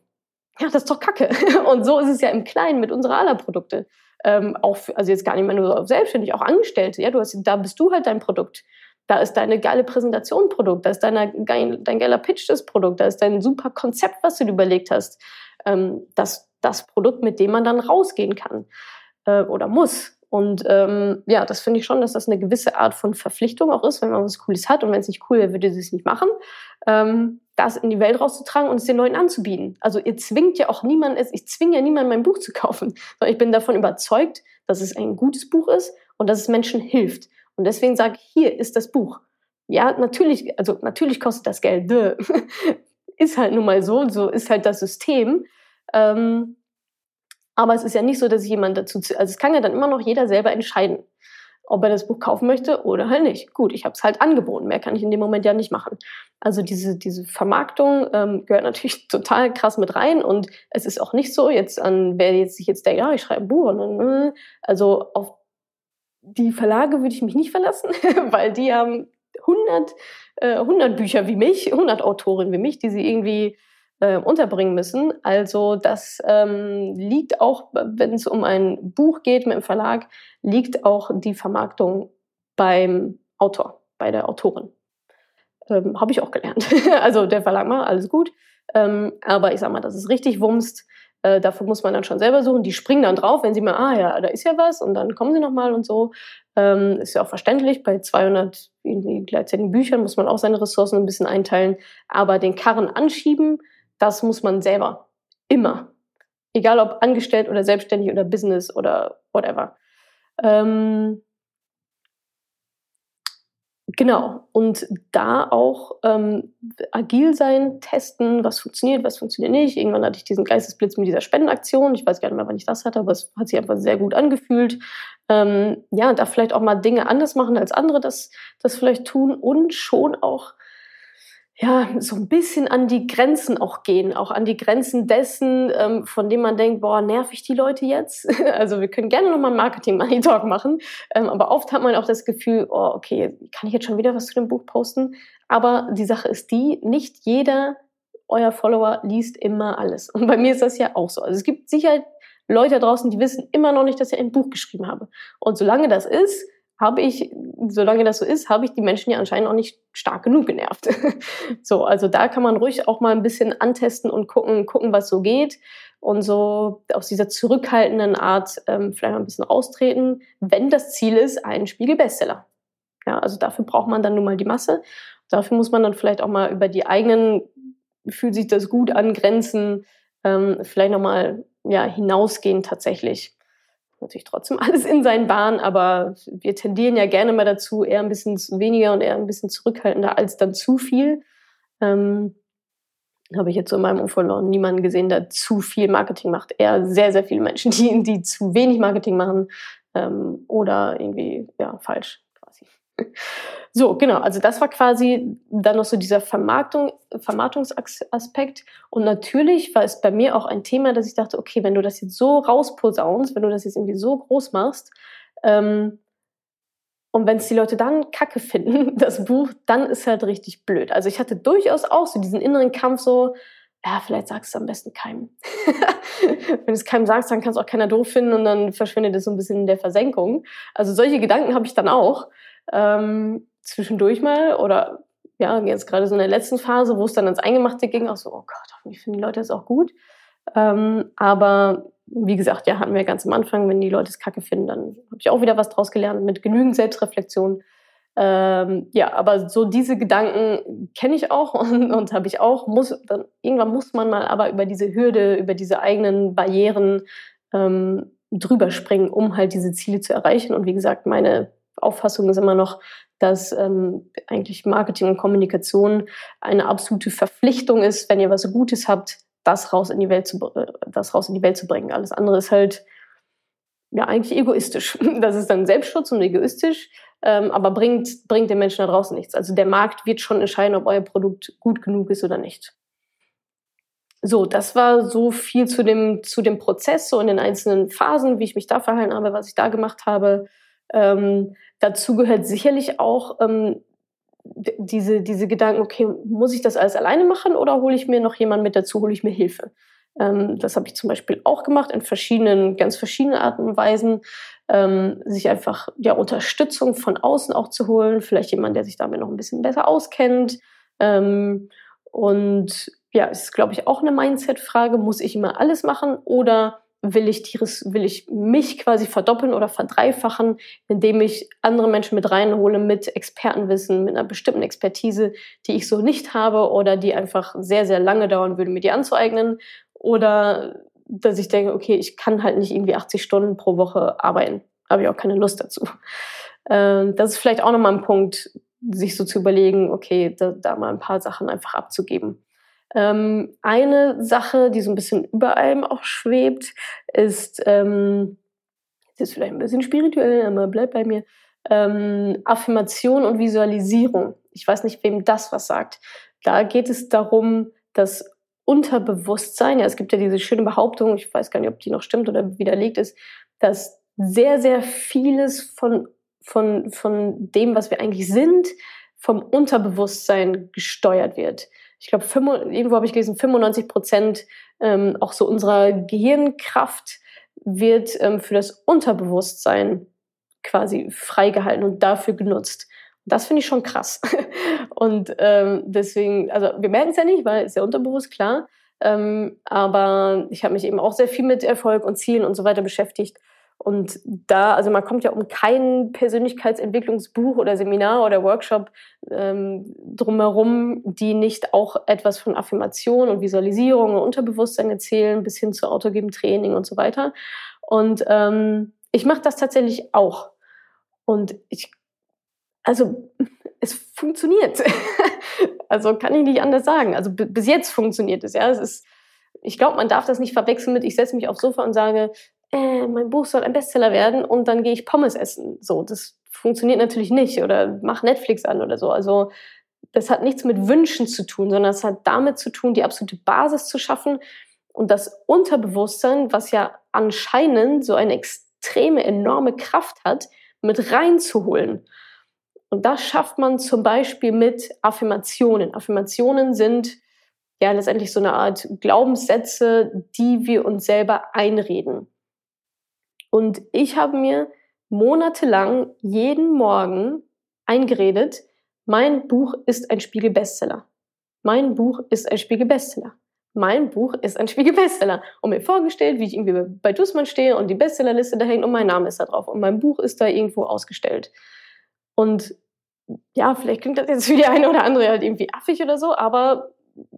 ja, das ist doch Kacke. Und so ist es ja im Kleinen mit unserer aller Produkte. Ähm, auch für, also jetzt gar nicht mehr nur selbstständig, auch Angestellte. Ja, du hast, da bist du halt dein Produkt. Da ist deine geile Präsentation Produkt, da ist deine, dein, dein geiler Pitch das Produkt, da ist dein super Konzept, was du dir überlegt hast. Ähm, das, das Produkt, mit dem man dann rausgehen kann äh, oder muss. Und ähm, ja, das finde ich schon, dass das eine gewisse Art von Verpflichtung auch ist, wenn man was Cooles hat. Und wenn es nicht cool wäre, würde sie es nicht machen. Ähm, das in die Welt rauszutragen und es den Leuten anzubieten. Also ihr zwingt ja auch niemanden, ich zwinge ja niemanden, mein Buch zu kaufen. Sondern ich bin davon überzeugt, dass es ein gutes Buch ist und dass es Menschen hilft. Und deswegen sage ich, hier ist das Buch. Ja, natürlich, also natürlich kostet das Geld. ist halt nun mal so, so ist halt das System. Ähm, aber es ist ja nicht so, dass jemand dazu, also es kann ja dann immer noch jeder selber entscheiden, ob er das Buch kaufen möchte oder halt nicht. Gut, ich habe es halt angeboten, mehr kann ich in dem Moment ja nicht machen. Also diese, diese Vermarktung ähm, gehört natürlich total krass mit rein und es ist auch nicht so, jetzt an, wer jetzt sich jetzt denkt, ja, ich schreibe ein Buch, und äh, also auf die Verlage würde ich mich nicht verlassen, weil die haben 100, äh, 100 Bücher wie mich, 100 Autorinnen wie mich, die sie irgendwie äh, unterbringen müssen. Also das ähm, liegt auch, wenn es um ein Buch geht mit dem Verlag, liegt auch die Vermarktung beim Autor, bei der Autorin. Ähm, Habe ich auch gelernt. also der Verlag mal, alles gut. Ähm, aber ich sag mal, das ist richtig wumst. Äh, dafür muss man dann schon selber suchen. Die springen dann drauf, wenn sie mal, ah ja, da ist ja was und dann kommen sie nochmal und so. Ähm, ist ja auch verständlich. Bei 200 gleichzeitigen Büchern muss man auch seine Ressourcen ein bisschen einteilen. Aber den Karren anschieben, das muss man selber. Immer. Egal ob angestellt oder selbstständig oder Business oder whatever. Ähm, genau. Und da auch ähm, agil sein, testen, was funktioniert, was funktioniert nicht. Irgendwann hatte ich diesen Geistesblitz mit dieser Spendenaktion. Ich weiß gar nicht mehr, wann ich das hatte, aber es hat sich einfach sehr gut angefühlt. Ähm, ja, da vielleicht auch mal Dinge anders machen als andere das, das vielleicht tun und schon auch ja, so ein bisschen an die Grenzen auch gehen, auch an die Grenzen dessen, ähm, von dem man denkt, boah, nerv ich die Leute jetzt? also wir können gerne nochmal Marketing Money Talk machen, ähm, aber oft hat man auch das Gefühl, oh, okay, kann ich jetzt schon wieder was zu dem Buch posten? Aber die Sache ist die, nicht jeder euer Follower liest immer alles. Und bei mir ist das ja auch so. Also es gibt sicher Leute draußen, die wissen immer noch nicht, dass ich ein Buch geschrieben habe. Und solange das ist, habe ich, solange das so ist, habe ich die Menschen ja anscheinend auch nicht stark genug genervt. so, also da kann man ruhig auch mal ein bisschen antesten und gucken, gucken, was so geht und so aus dieser zurückhaltenden Art ähm, vielleicht mal ein bisschen austreten, wenn das Ziel ist, ein Spiegelbestseller. Ja, also dafür braucht man dann nun mal die Masse. Dafür muss man dann vielleicht auch mal über die eigenen, fühlt sich das gut an, Grenzen, ähm, vielleicht nochmal ja, hinausgehen tatsächlich natürlich trotzdem alles in seinen Bahnen, aber wir tendieren ja gerne mal dazu, eher ein bisschen weniger und eher ein bisschen zurückhaltender als dann zu viel. Ähm, habe ich jetzt so in meinem Umfeld noch niemanden gesehen, der zu viel Marketing macht. Eher sehr, sehr viele Menschen, die, die zu wenig Marketing machen ähm, oder irgendwie ja, falsch. So, genau. Also das war quasi dann noch so dieser Vermarktung, Vermarktungsaspekt. Und natürlich war es bei mir auch ein Thema, dass ich dachte, okay, wenn du das jetzt so rausposaunst, wenn du das jetzt irgendwie so groß machst, ähm, und wenn es die Leute dann kacke finden, das Buch, dann ist halt richtig blöd. Also ich hatte durchaus auch so diesen inneren Kampf so, ja, vielleicht sagst du am besten keinem. wenn du es keinem sagst, dann kann es auch keiner doof finden und dann verschwindet es so ein bisschen in der Versenkung. Also solche Gedanken habe ich dann auch ähm, zwischendurch mal oder ja, jetzt gerade so in der letzten Phase, wo es dann ins Eingemachte ging, auch so, oh Gott, hoffentlich finden die Leute das auch gut. Ähm, aber wie gesagt, ja, hatten wir ganz am Anfang, wenn die Leute es kacke finden, dann habe ich auch wieder was draus gelernt mit genügend Selbstreflexion. Ähm, ja, aber so diese Gedanken kenne ich auch und, und habe ich auch. Muss, dann, irgendwann muss man mal aber über diese Hürde, über diese eigenen Barrieren ähm, drüber springen, um halt diese Ziele zu erreichen. Und wie gesagt, meine Auffassung ist immer noch, dass ähm, eigentlich Marketing und Kommunikation eine absolute Verpflichtung ist, wenn ihr was Gutes habt, das raus in die Welt zu, äh, das raus in die Welt zu bringen. Alles andere ist halt ja eigentlich egoistisch. Das ist dann Selbstschutz und egoistisch, ähm, aber bringt, bringt den Menschen da draußen nichts. Also der Markt wird schon entscheiden, ob euer Produkt gut genug ist oder nicht. So, das war so viel zu dem, zu dem Prozess, so in den einzelnen Phasen, wie ich mich da verhalten habe, was ich da gemacht habe. Ähm, dazu gehört sicherlich auch ähm, diese, diese Gedanken, okay, muss ich das alles alleine machen oder hole ich mir noch jemanden mit dazu, hole ich mir Hilfe? Ähm, das habe ich zum Beispiel auch gemacht in verschiedenen, ganz verschiedenen Arten und Weisen, ähm, sich einfach ja Unterstützung von außen auch zu holen, vielleicht jemand, der sich damit noch ein bisschen besser auskennt. Ähm, und ja, ist, glaube ich, auch eine Mindset-Frage. Muss ich immer alles machen oder will ich, Tieres, will ich mich quasi verdoppeln oder verdreifachen, indem ich andere Menschen mit reinhole mit Expertenwissen, mit einer bestimmten Expertise, die ich so nicht habe oder die einfach sehr, sehr lange dauern würde, mir die anzueignen. Oder dass ich denke, okay, ich kann halt nicht irgendwie 80 Stunden pro Woche arbeiten. Habe ich auch keine Lust dazu. Ähm, das ist vielleicht auch nochmal ein Punkt, sich so zu überlegen, okay, da, da mal ein paar Sachen einfach abzugeben. Ähm, eine Sache, die so ein bisschen über allem auch schwebt, ist, ähm, das ist vielleicht ein bisschen spirituell, aber bleib bei mir, ähm, Affirmation und Visualisierung. Ich weiß nicht, wem das was sagt. Da geht es darum, dass Unterbewusstsein, ja, es gibt ja diese schöne Behauptung, ich weiß gar nicht, ob die noch stimmt oder widerlegt ist, dass sehr, sehr vieles von, von, von dem, was wir eigentlich sind, vom Unterbewusstsein gesteuert wird ich glaube, irgendwo habe ich gelesen, 95 Prozent ähm, auch so unserer Gehirnkraft wird ähm, für das Unterbewusstsein quasi freigehalten und dafür genutzt. Das finde ich schon krass. und ähm, deswegen, also wir merken es ja nicht, weil es ist ja unterbewusst klar. Ähm, aber ich habe mich eben auch sehr viel mit Erfolg und Zielen und so weiter beschäftigt. Und da, also man kommt ja um kein Persönlichkeitsentwicklungsbuch oder Seminar oder Workshop ähm, drumherum, die nicht auch etwas von Affirmation und Visualisierung und Unterbewusstsein erzählen, bis hin zu autogenem Training und so weiter. Und ähm, ich mache das tatsächlich auch. Und ich, also es funktioniert. also kann ich nicht anders sagen. Also bis jetzt funktioniert es, ja. Es ist, ich glaube, man darf das nicht verwechseln mit, ich setze mich aufs Sofa und sage, äh, mein Buch soll ein Bestseller werden und dann gehe ich Pommes essen. So, das funktioniert natürlich nicht oder mach Netflix an oder so. Also das hat nichts mit Wünschen zu tun, sondern es hat damit zu tun, die absolute Basis zu schaffen und das Unterbewusstsein, was ja anscheinend so eine extreme, enorme Kraft hat, mit reinzuholen. Und das schafft man zum Beispiel mit Affirmationen. Affirmationen sind ja letztendlich so eine Art Glaubenssätze, die wir uns selber einreden. Und ich habe mir monatelang jeden Morgen eingeredet, mein Buch ist ein Spiegel-Bestseller. Mein Buch ist ein Spiegel-Bestseller. Mein Buch ist ein Spiegel-Bestseller. Und mir vorgestellt, wie ich irgendwie bei Dussmann stehe und die Bestsellerliste da hängt und mein Name ist da drauf und mein Buch ist da irgendwo ausgestellt. Und ja, vielleicht klingt das jetzt für die eine oder andere halt irgendwie affig oder so, aber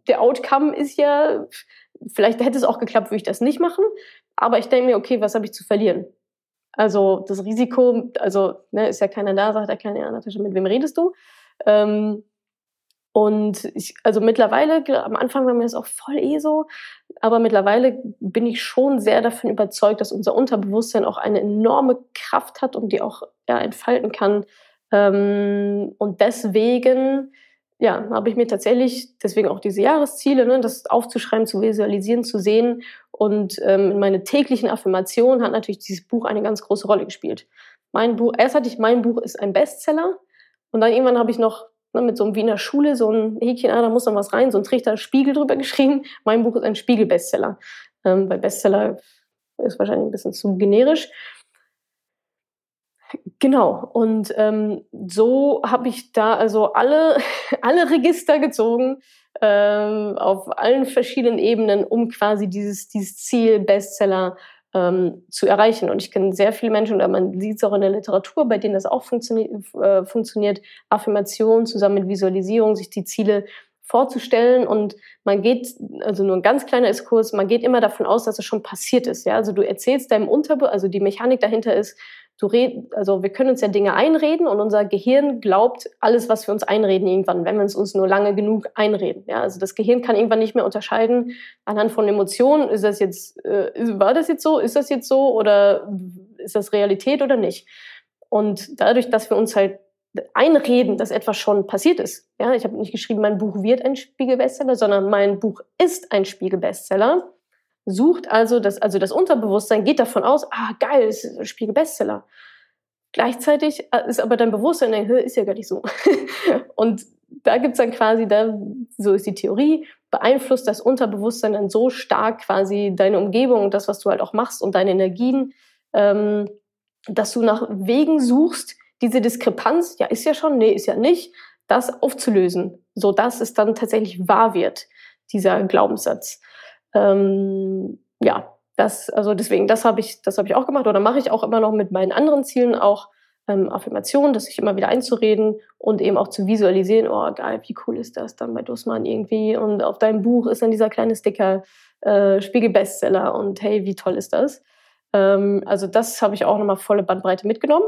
der Outcome ist ja, vielleicht hätte es auch geklappt, würde ich das nicht machen. Aber ich denke mir, okay, was habe ich zu verlieren? Also das Risiko, also ne, ist ja keiner da, sagt der kleine ja, Natascha, mit wem redest du? Ähm, und ich, also mittlerweile, am Anfang war mir das auch voll eh so, aber mittlerweile bin ich schon sehr davon überzeugt, dass unser Unterbewusstsein auch eine enorme Kraft hat und die auch ja, entfalten kann. Ähm, und deswegen ja, habe ich mir tatsächlich, deswegen auch diese Jahresziele, ne, das aufzuschreiben, zu visualisieren, zu sehen. Und ähm, in meine täglichen Affirmationen hat natürlich dieses Buch eine ganz große Rolle gespielt. Mein Buch, erst hatte ich, mein Buch ist ein Bestseller. Und dann irgendwann habe ich noch ne, mit so einem Wiener Schule so ein Häkchen, ah, da muss noch was rein, so ein Trichter Spiegel drüber geschrieben. Mein Buch ist ein Spiegel-Bestseller. Ähm, weil Bestseller ist wahrscheinlich ein bisschen zu generisch. Genau, und ähm, so habe ich da also alle, alle Register gezogen ähm, auf allen verschiedenen Ebenen, um quasi dieses, dieses Ziel Bestseller ähm, zu erreichen. Und ich kenne sehr viele Menschen, oder man sieht es auch in der Literatur, bei denen das auch funtioni äh, funktioniert, Affirmation zusammen mit Visualisierung, sich die Ziele vorzustellen und man geht, also nur ein ganz kleiner Exkurs, man geht immer davon aus, dass es schon passiert ist. Ja? Also du erzählst deinem Unterbe, also die Mechanik dahinter ist, du red, also wir können uns ja Dinge einreden und unser Gehirn glaubt alles, was wir uns einreden irgendwann, wenn wir es uns nur lange genug einreden. Ja, also das Gehirn kann irgendwann nicht mehr unterscheiden anhand von Emotionen, ist das jetzt, äh, war das jetzt so, ist das jetzt so oder ist das Realität oder nicht? Und dadurch, dass wir uns halt einreden, dass etwas schon passiert ist. Ja, ich habe nicht geschrieben, mein Buch wird ein Spiegelbestseller, sondern mein Buch ist ein Spiegelbestseller sucht also das, also das Unterbewusstsein geht davon aus, ah, geil, ist ein Spiegel-Bestseller. Gleichzeitig äh, ist aber dein Bewusstsein, ist ja gar nicht so. und da gibt's dann quasi, da, so ist die Theorie, beeinflusst das Unterbewusstsein dann so stark quasi deine Umgebung und das, was du halt auch machst und deine Energien, ähm, dass du nach Wegen suchst, diese Diskrepanz, ja, ist ja schon, nee, ist ja nicht, das aufzulösen, so dass es dann tatsächlich wahr wird, dieser Glaubenssatz. Ähm, ja, das, also deswegen, das habe ich, das habe ich auch gemacht oder mache ich auch immer noch mit meinen anderen Zielen auch ähm, Affirmationen, dass ich immer wieder einzureden und eben auch zu visualisieren, oh geil, wie cool ist das dann bei Dussmann irgendwie und auf deinem Buch ist dann dieser kleine Sticker äh, Spiegel Bestseller und hey, wie toll ist das? Ähm, also das habe ich auch nochmal volle Bandbreite mitgenommen.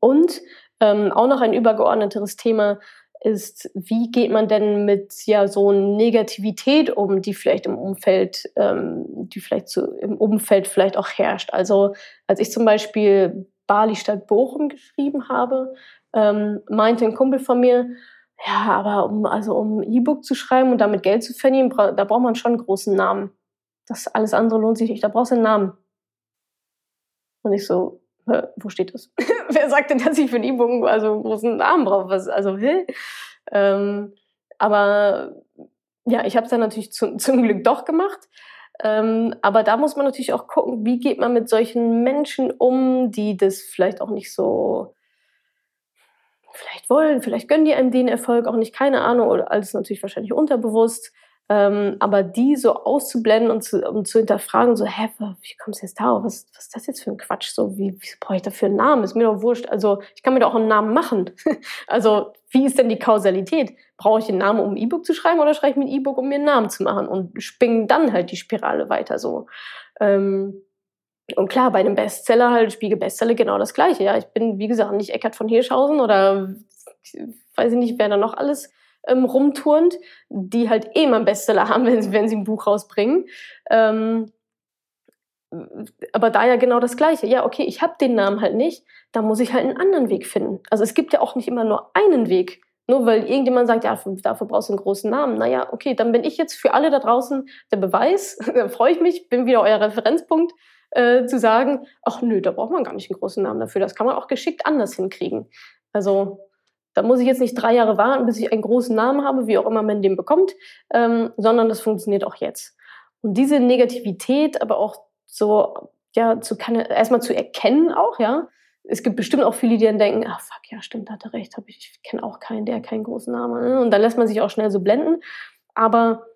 Und ähm, auch noch ein übergeordneteres Thema ist, wie geht man denn mit ja so Negativität um, die vielleicht im Umfeld, ähm, die vielleicht so im Umfeld vielleicht auch herrscht. Also als ich zum Beispiel Bali statt Bochum geschrieben habe, ähm, meinte ein Kumpel von mir, ja, aber um also um E-Book zu schreiben und damit Geld zu verdienen, bra da braucht man schon einen großen Namen. Das alles andere lohnt sich nicht. Da brauchst du einen Namen. Und ich so, wo steht das? Wer sagt denn, dass ich für ein E-Book also einen großen Namen brauche? Was, also, hä? Ähm, aber ja, ich habe es dann natürlich zu, zum Glück doch gemacht. Ähm, aber da muss man natürlich auch gucken, wie geht man mit solchen Menschen um, die das vielleicht auch nicht so vielleicht wollen, vielleicht gönnen die einem den Erfolg auch nicht, keine Ahnung, oder alles natürlich wahrscheinlich unterbewusst. Ähm, aber die so auszublenden und zu, um zu hinterfragen, so, hä, wie kommst du jetzt darauf? Was, was ist das jetzt für ein Quatsch? So, wie, wie brauche ich dafür einen Namen? Ist mir doch wurscht. Also, ich kann mir doch auch einen Namen machen. also, wie ist denn die Kausalität? Brauche ich einen Namen, um ein E-Book zu schreiben oder schreibe ich mir ein E-Book, um mir einen Namen zu machen? Und springen dann halt die Spirale weiter so. Ähm, und klar, bei einem Bestseller halt, Spiegel Bestseller, genau das Gleiche. Ja, ich bin, wie gesagt, nicht Eckart von Hirschhausen oder weiß ich nicht, wer da noch alles ähm, rumturnt, die halt eh mal einen Bestseller haben, wenn, wenn sie ein Buch rausbringen. Ähm, aber da ja genau das Gleiche. Ja, okay, ich habe den Namen halt nicht, da muss ich halt einen anderen Weg finden. Also es gibt ja auch nicht immer nur einen Weg. Nur weil irgendjemand sagt, ja, dafür brauchst du einen großen Namen. Naja, okay, dann bin ich jetzt für alle da draußen der Beweis. da freue ich mich, bin wieder euer Referenzpunkt, äh, zu sagen, ach nö, da braucht man gar nicht einen großen Namen dafür. Das kann man auch geschickt anders hinkriegen. Also da muss ich jetzt nicht drei Jahre warten, bis ich einen großen Namen habe, wie auch immer man den bekommt, ähm, sondern das funktioniert auch jetzt. Und diese Negativität, aber auch so, ja, zu erstmal zu erkennen auch, ja. Es gibt bestimmt auch viele, die dann denken, ah fuck, ja, stimmt, hat er recht, hab ich, ich kenne auch keinen, der keinen großen Namen. Ne? Und dann lässt man sich auch schnell so blenden. Aber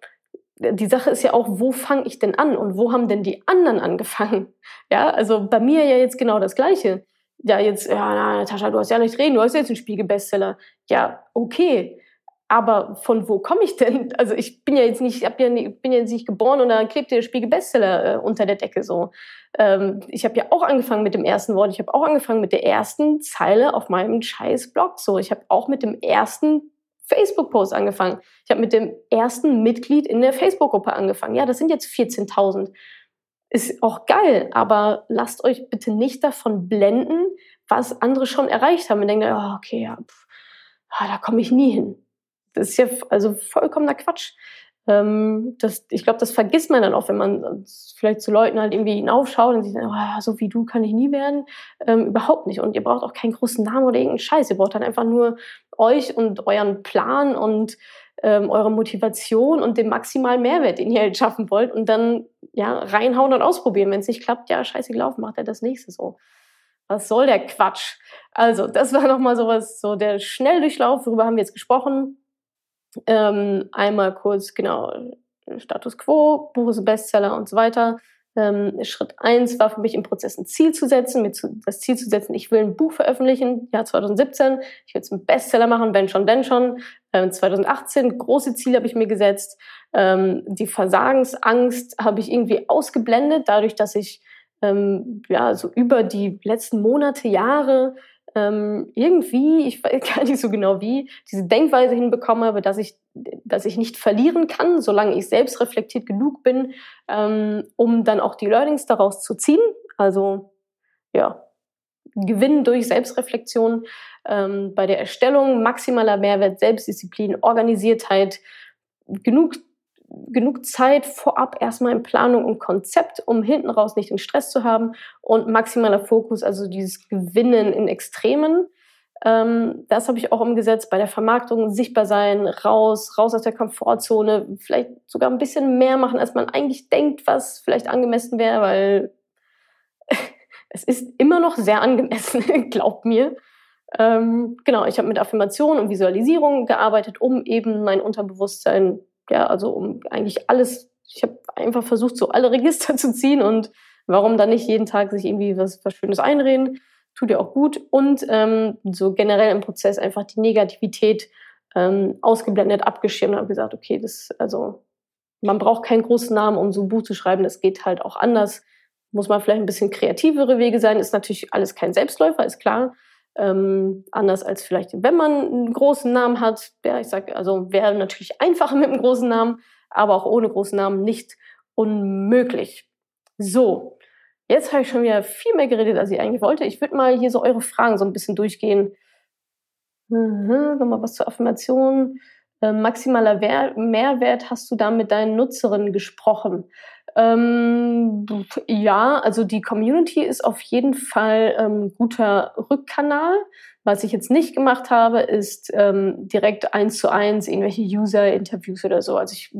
die Sache ist ja auch, wo fange ich denn an und wo haben denn die anderen angefangen? Ja, also bei mir ja jetzt genau das Gleiche ja, jetzt, ja, na, Natascha, du hast ja nicht reden, du hast jetzt einen Spiegel-Bestseller. Ja, okay. Aber von wo komme ich denn? Also ich bin ja jetzt nicht, ich ja bin ja jetzt nicht geboren und dann klebt der Spiegel-Bestseller äh, unter der Decke so. Ähm, ich habe ja auch angefangen mit dem ersten Wort. Ich habe auch angefangen mit der ersten Zeile auf meinem scheiß Blog. So, ich habe auch mit dem ersten Facebook-Post angefangen. Ich habe mit dem ersten Mitglied in der Facebook-Gruppe angefangen. Ja, das sind jetzt 14.000 ist auch geil, aber lasst euch bitte nicht davon blenden, was andere schon erreicht haben. Und denkt, oh, okay, ja, pff, ah, da komme ich nie hin. Das ist ja also vollkommener Quatsch. Ähm, das, ich glaube, das vergisst man dann auch, wenn man vielleicht zu Leuten halt irgendwie hinaufschaut und sich denkt, oh, so wie du kann ich nie werden. Ähm, überhaupt nicht. Und ihr braucht auch keinen großen Namen oder irgendeinen Scheiß. Ihr braucht dann einfach nur euch und euren Plan und ähm, eure Motivation und den maximalen Mehrwert, den ihr halt schaffen wollt und dann ja reinhauen und ausprobieren. Wenn es nicht klappt, ja, scheiße gelaufen, macht er das nächste so. Was soll der Quatsch? Also, das war nochmal sowas, so der Schnelldurchlauf, worüber haben wir jetzt gesprochen. Ähm, einmal kurz, genau, Status Quo, Buch ist Bestseller und so weiter. Ähm, Schritt eins war für mich im Prozess ein Ziel zu setzen, mir zu, das Ziel zu setzen, ich will ein Buch veröffentlichen, Jahr 2017, ich will es einen Bestseller machen, wenn schon, denn schon. Ähm, 2018, große Ziele habe ich mir gesetzt. Ähm, die Versagensangst habe ich irgendwie ausgeblendet, dadurch, dass ich ähm, ja so über die letzten Monate, Jahre ähm, irgendwie, ich weiß gar nicht so genau wie, diese Denkweise hinbekommen habe, dass ich, dass ich nicht verlieren kann, solange ich selbst reflektiert genug bin, ähm, um dann auch die Learnings daraus zu ziehen. Also ja, Gewinn durch Selbstreflexion, ähm, bei der Erstellung maximaler Mehrwert, Selbstdisziplin, Organisiertheit, genug genug Zeit vorab erstmal in Planung und Konzept, um hinten raus nicht den Stress zu haben und maximaler Fokus, also dieses Gewinnen in Extremen. Ähm, das habe ich auch umgesetzt bei der Vermarktung, sichtbar sein, raus, raus aus der Komfortzone, vielleicht sogar ein bisschen mehr machen, als man eigentlich denkt, was vielleicht angemessen wäre, weil es ist immer noch sehr angemessen, glaubt mir. Ähm, genau, ich habe mit Affirmation und Visualisierung gearbeitet, um eben mein Unterbewusstsein, ja, also um eigentlich alles, ich habe einfach versucht, so alle Register zu ziehen und warum dann nicht jeden Tag sich irgendwie was, was Schönes einreden, tut ja auch gut. Und ähm, so generell im Prozess einfach die Negativität ähm, ausgeblendet, abgeschirmt und habe gesagt, okay, das, also man braucht keinen großen Namen, um so ein Buch zu schreiben, das geht halt auch anders muss man vielleicht ein bisschen kreativere Wege sein. Ist natürlich alles kein Selbstläufer, ist klar. Ähm, anders als vielleicht, wenn man einen großen Namen hat. Ja, ich sag, also wäre natürlich einfacher mit einem großen Namen, aber auch ohne großen Namen nicht unmöglich. So, jetzt habe ich schon wieder viel mehr geredet, als ich eigentlich wollte. Ich würde mal hier so eure Fragen so ein bisschen durchgehen. Mhm, nochmal was zur Affirmation. Äh, maximaler Wer Mehrwert hast du da mit deinen Nutzerinnen gesprochen? Ähm, ja, also die Community ist auf jeden Fall ähm, guter Rückkanal. Was ich jetzt nicht gemacht habe, ist ähm, direkt eins zu eins irgendwelche User-Interviews oder so. Also ich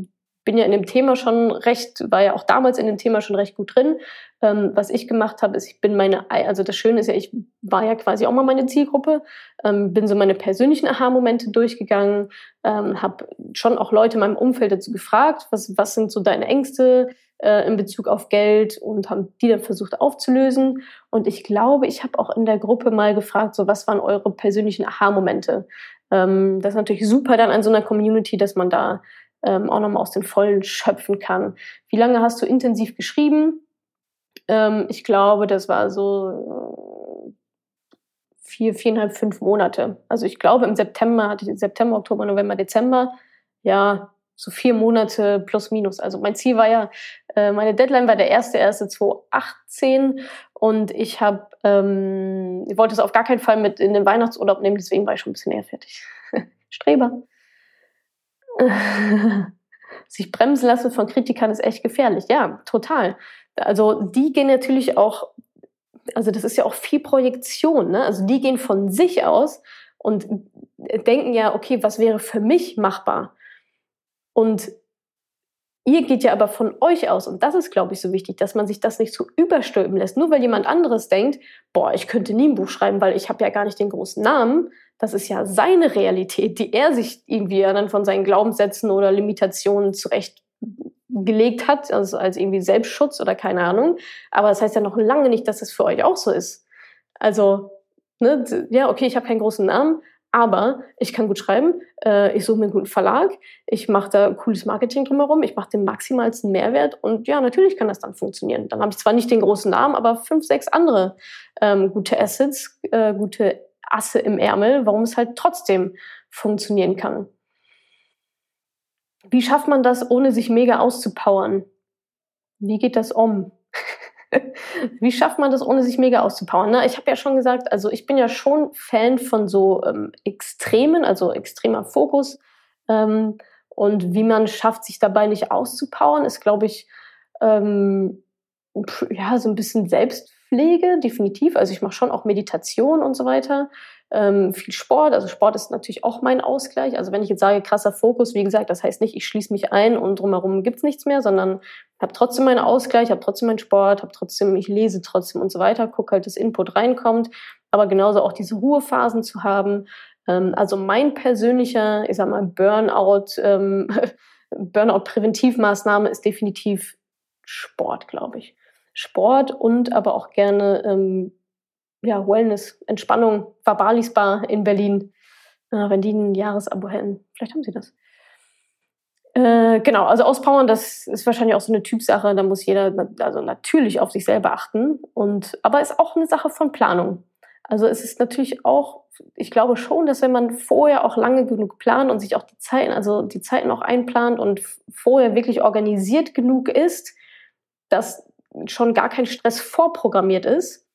bin ja in dem Thema schon recht, war ja auch damals in dem Thema schon recht gut drin. Ähm, was ich gemacht habe, ist, ich bin meine, also das Schöne ist ja, ich war ja quasi auch mal meine Zielgruppe, ähm, bin so meine persönlichen Aha-Momente durchgegangen, ähm, habe schon auch Leute in meinem Umfeld dazu gefragt, was, was sind so deine Ängste äh, in Bezug auf Geld und haben die dann versucht aufzulösen. Und ich glaube, ich habe auch in der Gruppe mal gefragt, so was waren eure persönlichen Aha-Momente? Ähm, das ist natürlich super dann an so einer Community, dass man da ähm, auch nochmal aus den Vollen schöpfen kann. Wie lange hast du intensiv geschrieben? Ähm, ich glaube, das war so äh, vier, viereinhalb, fünf Monate. Also ich glaube, im September hatte ich September, Oktober, November, Dezember, ja, so vier Monate plus minus. Also mein Ziel war ja, äh, meine Deadline war der erste erste 2018 und ich habe, ähm, ich wollte es auf gar keinen Fall mit in den Weihnachtsurlaub nehmen, deswegen war ich schon ein bisschen eher fertig. Streber. sich bremsen lassen von Kritikern ist echt gefährlich. Ja, total. Also die gehen natürlich auch, also das ist ja auch viel Projektion, ne? Also die gehen von sich aus und denken ja, okay, was wäre für mich machbar? Und ihr geht ja aber von euch aus und das ist, glaube ich, so wichtig, dass man sich das nicht so überstülpen lässt. Nur weil jemand anderes denkt, boah, ich könnte nie ein Buch schreiben, weil ich habe ja gar nicht den großen Namen, das ist ja seine Realität, die er sich irgendwie dann von seinen Glaubenssätzen oder Limitationen zurechtgelegt hat, also als irgendwie Selbstschutz oder keine Ahnung. Aber das heißt ja noch lange nicht, dass es für euch auch so ist. Also, ne, ja, okay, ich habe keinen großen Namen, aber ich kann gut schreiben, äh, ich suche mir einen guten Verlag, ich mache da cooles Marketing drumherum, ich mache den maximalsten Mehrwert und ja, natürlich kann das dann funktionieren. Dann habe ich zwar nicht den großen Namen, aber fünf, sechs andere ähm, gute Assets, äh, gute Asse im Ärmel, warum es halt trotzdem funktionieren kann. Wie schafft man das, ohne sich mega auszupowern? Wie geht das um? Wie schafft man das, ohne sich mega auszupowern? Na, ich habe ja schon gesagt, also ich bin ja schon Fan von so ähm, Extremen, also extremer Fokus. Ähm, und wie man schafft, sich dabei nicht auszupowern, ist, glaube ich, ähm, ja, so ein bisschen Selbstpflege, definitiv. Also ich mache schon auch Meditation und so weiter. Ähm, viel Sport. Also Sport ist natürlich auch mein Ausgleich. Also wenn ich jetzt sage, krasser Fokus, wie gesagt, das heißt nicht, ich schließe mich ein und drumherum gibt's nichts mehr, sondern habe trotzdem meinen Ausgleich, habe trotzdem meinen Sport, habe trotzdem, ich lese trotzdem und so weiter, gucke halt, dass Input reinkommt, aber genauso auch diese Ruhephasen zu haben. Ähm, also mein persönlicher, ich sag mal, Burnout, ähm, Burnout-Präventivmaßnahme ist definitiv Sport, glaube ich. Sport und aber auch gerne ähm, ja, Wellness, Entspannung, Vabalis Bar in Berlin. Äh, wenn die ein Jahresabo hätten, vielleicht haben sie das. Äh, genau, also auspowern, das ist wahrscheinlich auch so eine Typsache. Da muss jeder also natürlich auf sich selber achten. Und, aber ist auch eine Sache von Planung. Also es ist natürlich auch, ich glaube schon, dass wenn man vorher auch lange genug plant und sich auch die Zeiten, also die Zeiten auch einplant und vorher wirklich organisiert genug ist, dass schon gar kein Stress vorprogrammiert ist,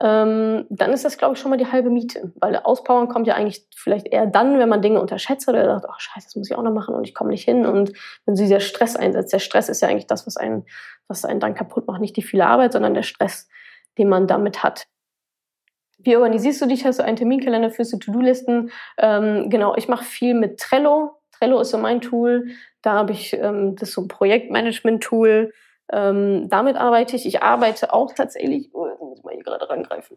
ähm, dann ist das, glaube ich, schon mal die halbe Miete. Weil Auspowern kommt ja eigentlich vielleicht eher dann, wenn man Dinge unterschätzt oder sagt, oh scheiße, das muss ich auch noch machen und ich komme nicht hin. Und wenn so dieser Stress einsetzt, der Stress ist ja eigentlich das, was einen, was einen dann kaputt macht. Nicht die viele Arbeit, sondern der Stress, den man damit hat. Wie organisierst du dich? Hast du einen Terminkalender, führst du To-Do-Listen? Ähm, genau, ich mache viel mit Trello. Trello ist so mein Tool. Da habe ich, ähm, das ist so ein Projektmanagement-Tool. Ähm, damit arbeite ich. Ich arbeite auch tatsächlich, oh, jetzt muss ich mal hier gerade rangreifen,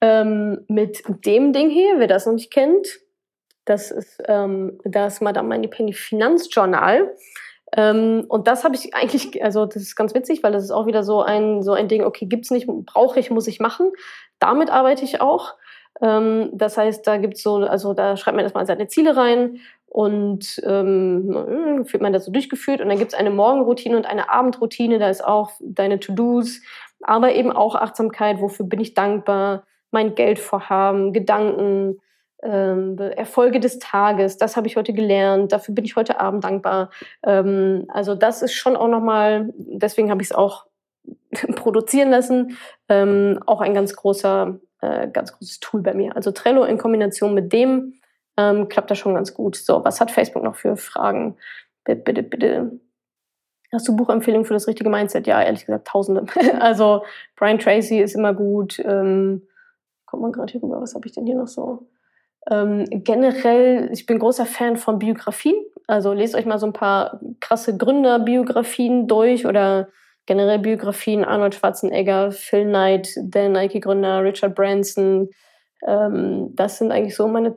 ähm, mit dem Ding hier, wer das noch nicht kennt. Das ist ähm, das Madame Moneypenny Finanzjournal. Ähm, und das habe ich eigentlich, also das ist ganz witzig, weil das ist auch wieder so ein, so ein Ding, okay, gibt's nicht, brauche ich, muss ich machen. Damit arbeite ich auch. Ähm, das heißt, da gibt's so, also da schreibt man erstmal seine Ziele rein und ähm, führt man das so durchgeführt. Und dann gibt's eine Morgenroutine und eine Abendroutine, da ist auch deine To-Dos, aber eben auch Achtsamkeit, wofür bin ich dankbar, mein Geldvorhaben, Gedanken, ähm, Erfolge des Tages, das habe ich heute gelernt, dafür bin ich heute Abend dankbar. Ähm, also das ist schon auch nochmal, deswegen habe ich es auch produzieren lassen, ähm, auch ein ganz großer, äh, ganz großes Tool bei mir. Also Trello in Kombination mit dem ähm, klappt das schon ganz gut. So, was hat Facebook noch für Fragen? Bitte, bitte, bitte. Hast du Buchempfehlungen für das richtige Mindset? Ja, ehrlich gesagt, tausende. also Brian Tracy ist immer gut. Ähm, kommt man gerade hier rüber, was habe ich denn hier noch so? Ähm, generell, ich bin großer Fan von Biografien. Also lest euch mal so ein paar krasse Gründerbiografien durch oder generell Biografien Arnold Schwarzenegger, Phil Knight, der Nike-Gründer, Richard Branson. Ähm, das sind eigentlich so meine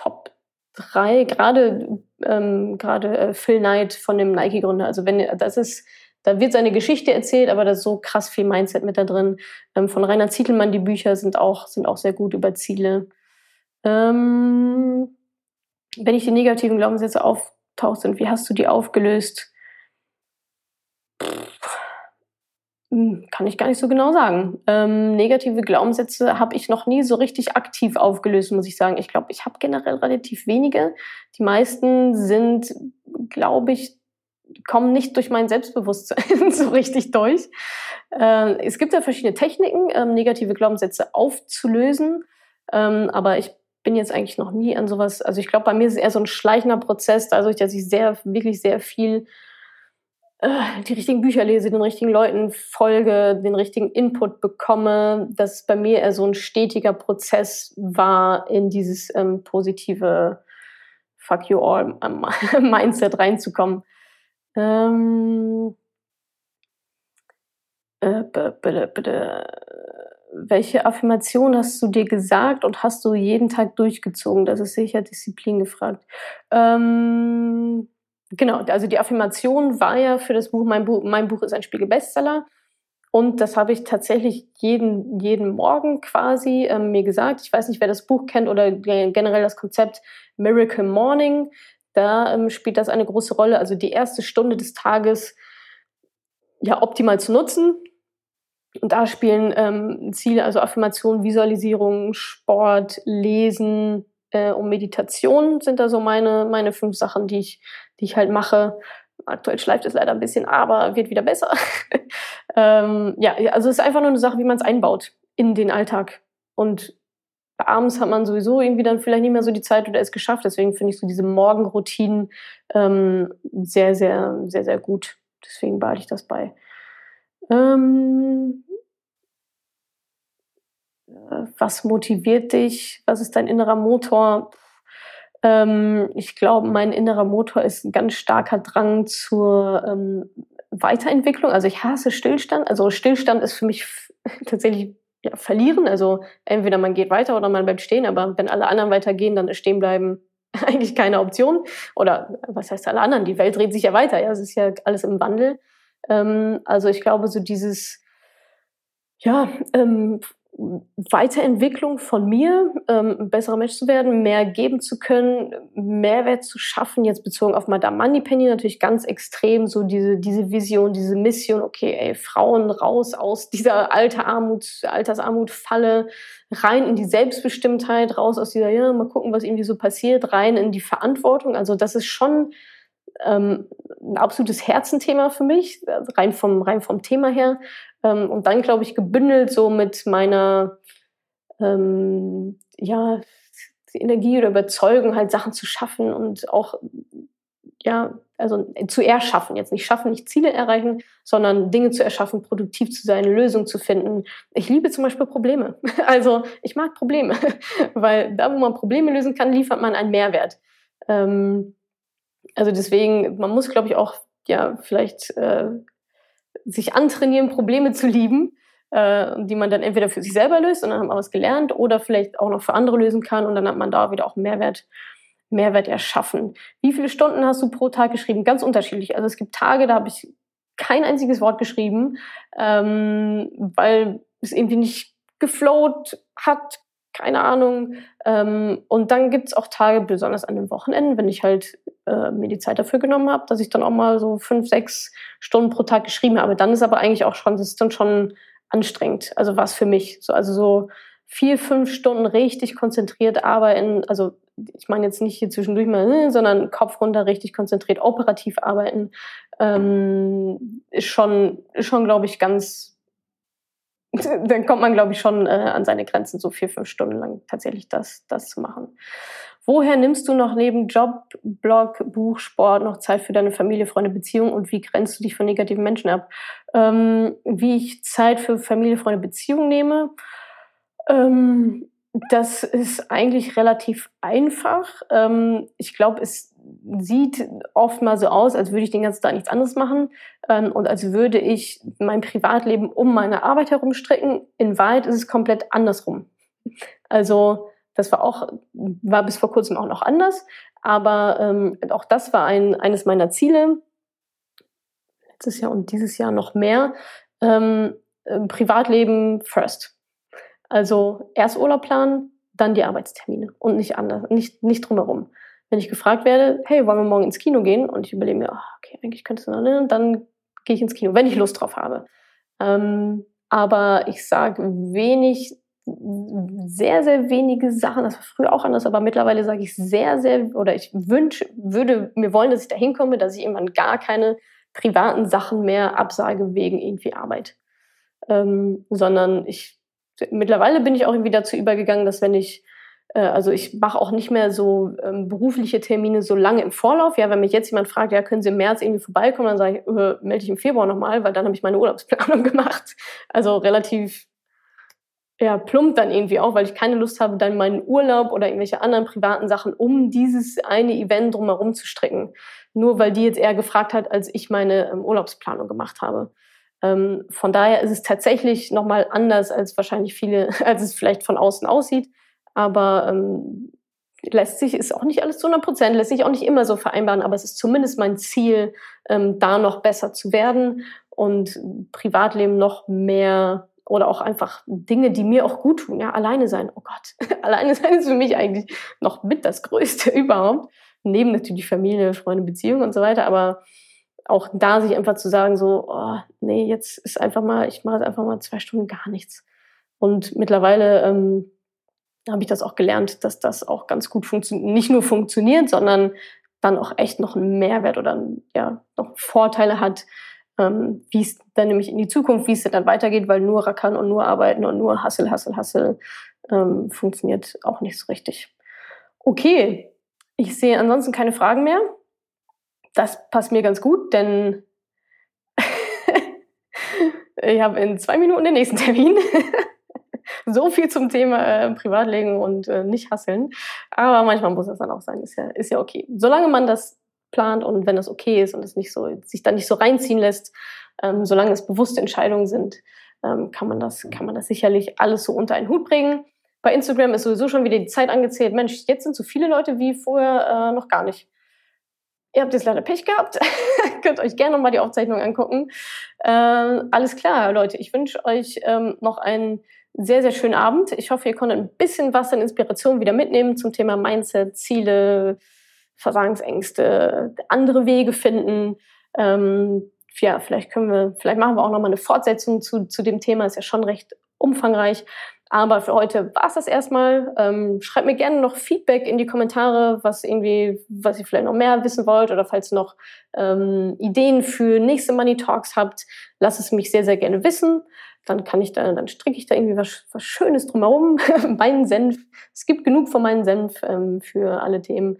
Top drei. Gerade ähm, gerade äh, Phil Knight von dem Nike-Gründer. Also wenn das ist da wird seine Geschichte erzählt, aber da ist so krass viel Mindset mit da drin. Ähm, von Rainer Zietelmann die Bücher sind auch, sind auch sehr gut über Ziele. Ähm, wenn ich die negativen Glaubenssätze auftaucht sind, wie hast du die aufgelöst? Hm, kann ich gar nicht so genau sagen. Ähm, negative Glaubenssätze habe ich noch nie so richtig aktiv aufgelöst, muss ich sagen. Ich glaube, ich habe generell relativ wenige. Die meisten sind, glaube ich, kommen nicht durch mein Selbstbewusstsein so richtig durch. Äh, es gibt ja verschiedene Techniken, ähm, negative Glaubenssätze aufzulösen. Ähm, aber ich bin jetzt eigentlich noch nie an sowas, also ich glaube, bei mir ist es eher so ein schleichender Prozess, dadurch, dass ich sehr, wirklich sehr viel die richtigen Bücher lese, den richtigen Leuten folge, den richtigen Input bekomme, dass bei mir eher so ein stetiger Prozess war, in dieses ähm, positive Fuck you all Mindset reinzukommen. Ähm, äh, bitte, bitte welche Affirmation hast du dir gesagt und hast du jeden Tag durchgezogen? Das ist sicher Disziplin gefragt. Ähm, genau, also die Affirmation war ja für das Buch, mein Buch, mein Buch ist ein Spiegel-Bestseller. Und das habe ich tatsächlich jeden, jeden Morgen quasi ähm, mir gesagt. Ich weiß nicht, wer das Buch kennt oder generell das Konzept Miracle Morning. Da ähm, spielt das eine große Rolle. Also die erste Stunde des Tages ja optimal zu nutzen, und da spielen ähm, Ziele, also Affirmation, Visualisierung, Sport, Lesen äh, und Meditation sind da so meine, meine fünf Sachen, die ich, die ich halt mache. Aktuell schleift es leider ein bisschen, aber wird wieder besser. ähm, ja, also es ist einfach nur eine Sache, wie man es einbaut in den Alltag. Und abends hat man sowieso irgendwie dann vielleicht nicht mehr so die Zeit oder es geschafft. Deswegen finde ich so diese Morgenroutinen ähm, sehr, sehr, sehr, sehr gut. Deswegen behalte ich das bei. Ähm, was motiviert dich? Was ist dein innerer Motor? Ähm, ich glaube, mein innerer Motor ist ein ganz starker Drang zur ähm, Weiterentwicklung. Also ich hasse Stillstand. Also Stillstand ist für mich tatsächlich ja, verlieren. Also entweder man geht weiter oder man bleibt stehen. Aber wenn alle anderen weitergehen, dann ist stehen bleiben eigentlich keine Option. Oder was heißt alle anderen? Die Welt dreht sich ja weiter. Ja, es ist ja alles im Wandel. Ähm, also ich glaube, so dieses, ja, ähm, Weiterentwicklung von mir, ähm, ein besserer Mensch zu werden, mehr geben zu können, Mehrwert zu schaffen, jetzt bezogen auf Madame Moneypenny natürlich ganz extrem, so diese, diese Vision, diese Mission, okay, ey, Frauen raus aus dieser alte Armut, Altersarmut-Falle, rein in die Selbstbestimmtheit, raus aus dieser, ja, mal gucken, was irgendwie so passiert, rein in die Verantwortung. Also das ist schon ähm, ein absolutes Herzenthema für mich, rein vom, rein vom Thema her. Ähm, und dann, glaube ich, gebündelt so mit meiner ähm, ja, Energie oder Überzeugung, halt Sachen zu schaffen und auch ja, also zu erschaffen, jetzt nicht schaffen, nicht Ziele erreichen, sondern Dinge zu erschaffen, produktiv zu sein, Lösungen zu finden. Ich liebe zum Beispiel Probleme. Also ich mag Probleme, weil da, wo man Probleme lösen kann, liefert man einen Mehrwert. Ähm, also deswegen, man muss, glaube ich, auch ja vielleicht äh, sich antrainieren, Probleme zu lieben, äh, die man dann entweder für sich selber löst und dann hat man was gelernt oder vielleicht auch noch für andere lösen kann und dann hat man da wieder auch Mehrwert Mehrwert erschaffen. Wie viele Stunden hast du pro Tag geschrieben? Ganz unterschiedlich. Also es gibt Tage, da habe ich kein einziges Wort geschrieben, ähm, weil es irgendwie nicht geflowt hat, keine Ahnung. Ähm, und dann gibt es auch Tage, besonders an den Wochenenden, wenn ich halt äh, mir die Zeit dafür genommen habe, dass ich dann auch mal so fünf, sechs Stunden pro Tag geschrieben habe. Dann ist aber eigentlich auch schon, das ist dann schon anstrengend. Also was für mich. So, also so vier, fünf Stunden richtig konzentriert arbeiten, also ich meine jetzt nicht hier zwischendurch mal, äh, sondern Kopf runter, richtig konzentriert, operativ arbeiten, ähm, ist schon, ist schon glaube ich, ganz, dann kommt man, glaube ich, schon äh, an seine Grenzen, so vier, fünf Stunden lang tatsächlich das, das zu machen. Woher nimmst du noch neben Job, Blog, Buch, Sport noch Zeit für deine Familie, Freunde, Beziehung und wie grenzt du dich von negativen Menschen ab? Ähm, wie ich Zeit für Familie, Freunde, Beziehung nehme? Ähm, das ist eigentlich relativ einfach. Ähm, ich glaube, es sieht oft mal so aus, als würde ich den ganzen Tag nichts anderes machen ähm, und als würde ich mein Privatleben um meine Arbeit herum stricken. In Wahrheit ist es komplett andersrum. Also das war auch, war bis vor kurzem auch noch anders, aber ähm, auch das war ein, eines meiner Ziele. Letztes Jahr und dieses Jahr noch mehr. Ähm, äh, Privatleben first. Also erst Urlaub planen, dann die Arbeitstermine und nicht anders, nicht, nicht drumherum. Wenn ich gefragt werde, hey, wollen wir morgen ins Kino gehen? Und ich überlege mir, oh, okay, eigentlich könntest du noch, ne? dann gehe ich ins Kino, wenn ich Lust drauf habe. Ähm, aber ich sage wenig, sehr, sehr wenige Sachen. Das war früher auch anders, aber mittlerweile sage ich sehr, sehr, oder ich wünsche, würde mir wollen, dass ich da hinkomme, dass ich irgendwann gar keine privaten Sachen mehr absage wegen irgendwie Arbeit. Ähm, sondern ich mittlerweile bin ich auch irgendwie dazu übergegangen, dass wenn ich, also ich mache auch nicht mehr so ähm, berufliche Termine so lange im Vorlauf. Ja, wenn mich jetzt jemand fragt, ja, können Sie im März irgendwie vorbeikommen, dann sage ich, äh, melde ich im Februar nochmal, weil dann habe ich meine Urlaubsplanung gemacht. Also relativ ja, plump dann irgendwie auch, weil ich keine Lust habe, dann meinen Urlaub oder irgendwelche anderen privaten Sachen um dieses eine Event drumherum zu stricken. Nur weil die jetzt eher gefragt hat, als ich meine ähm, Urlaubsplanung gemacht habe. Ähm, von daher ist es tatsächlich nochmal anders, als wahrscheinlich viele, als es vielleicht von außen aussieht. Aber ähm, lässt sich, ist auch nicht alles zu 100 Prozent, lässt sich auch nicht immer so vereinbaren, aber es ist zumindest mein Ziel, ähm, da noch besser zu werden und Privatleben noch mehr oder auch einfach Dinge, die mir auch gut tun. Ja, alleine sein. Oh Gott, alleine sein ist für mich eigentlich noch mit das Größte überhaupt. Neben natürlich Familie, Freunde, Beziehungen und so weiter. Aber auch da sich einfach zu sagen, so, oh, nee, jetzt ist einfach mal, ich mache jetzt einfach mal zwei Stunden gar nichts. Und mittlerweile ähm, habe ich das auch gelernt, dass das auch ganz gut funktioniert, nicht nur funktioniert, sondern dann auch echt noch einen Mehrwert oder ja, noch Vorteile hat, ähm, wie es dann nämlich in die Zukunft, wie es dann weitergeht, weil nur rackern und nur arbeiten und nur Hassel, Hassel, Hassel ähm, funktioniert auch nicht so richtig. Okay, ich sehe ansonsten keine Fragen mehr das passt mir ganz gut, denn ich habe in zwei Minuten den nächsten Termin. so viel zum Thema äh, Privatlegen und äh, nicht hasseln. Aber manchmal muss das dann auch sein. Ist ja, ist ja okay. Solange man das plant und wenn das okay ist und es nicht so, sich dann nicht so reinziehen lässt, ähm, solange es bewusste Entscheidungen sind, ähm, kann, man das, kann man das sicherlich alles so unter einen Hut bringen. Bei Instagram ist sowieso schon wieder die Zeit angezählt. Mensch, jetzt sind so viele Leute wie vorher äh, noch gar nicht. Ihr habt jetzt leider Pech gehabt. Könnt euch gerne nochmal die Aufzeichnung angucken. Ähm, alles klar, Leute. Ich wünsche euch ähm, noch einen sehr, sehr schönen Abend. Ich hoffe, ihr konntet ein bisschen was an Inspiration wieder mitnehmen zum Thema Mindset, Ziele, Versagensängste, andere Wege finden. Ähm, ja, vielleicht können wir, vielleicht machen wir auch nochmal eine Fortsetzung zu, zu dem Thema. Ist ja schon recht umfangreich. Aber für heute war es das erstmal. Ähm, schreibt mir gerne noch Feedback in die Kommentare, was irgendwie, was ihr vielleicht noch mehr wissen wollt oder falls ihr noch ähm, Ideen für nächste Money Talks habt, lasst es mich sehr, sehr gerne wissen. Dann kann ich da, dann stricke ich da irgendwie was, was Schönes drumherum. meinen Senf. Es gibt genug von meinen Senf ähm, für alle Themen.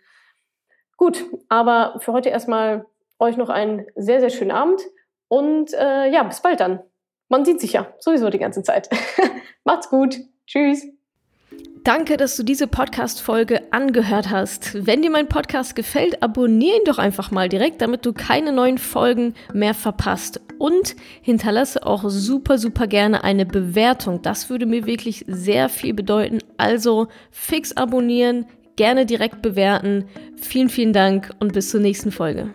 Gut, aber für heute erstmal euch noch einen sehr, sehr schönen Abend und äh, ja, bis bald dann. Man sieht sich ja sowieso die ganze Zeit. Macht's gut. Tschüss. Danke, dass du diese Podcast-Folge angehört hast. Wenn dir mein Podcast gefällt, abonniere ihn doch einfach mal direkt, damit du keine neuen Folgen mehr verpasst. Und hinterlasse auch super, super gerne eine Bewertung. Das würde mir wirklich sehr viel bedeuten. Also fix abonnieren, gerne direkt bewerten. Vielen, vielen Dank und bis zur nächsten Folge.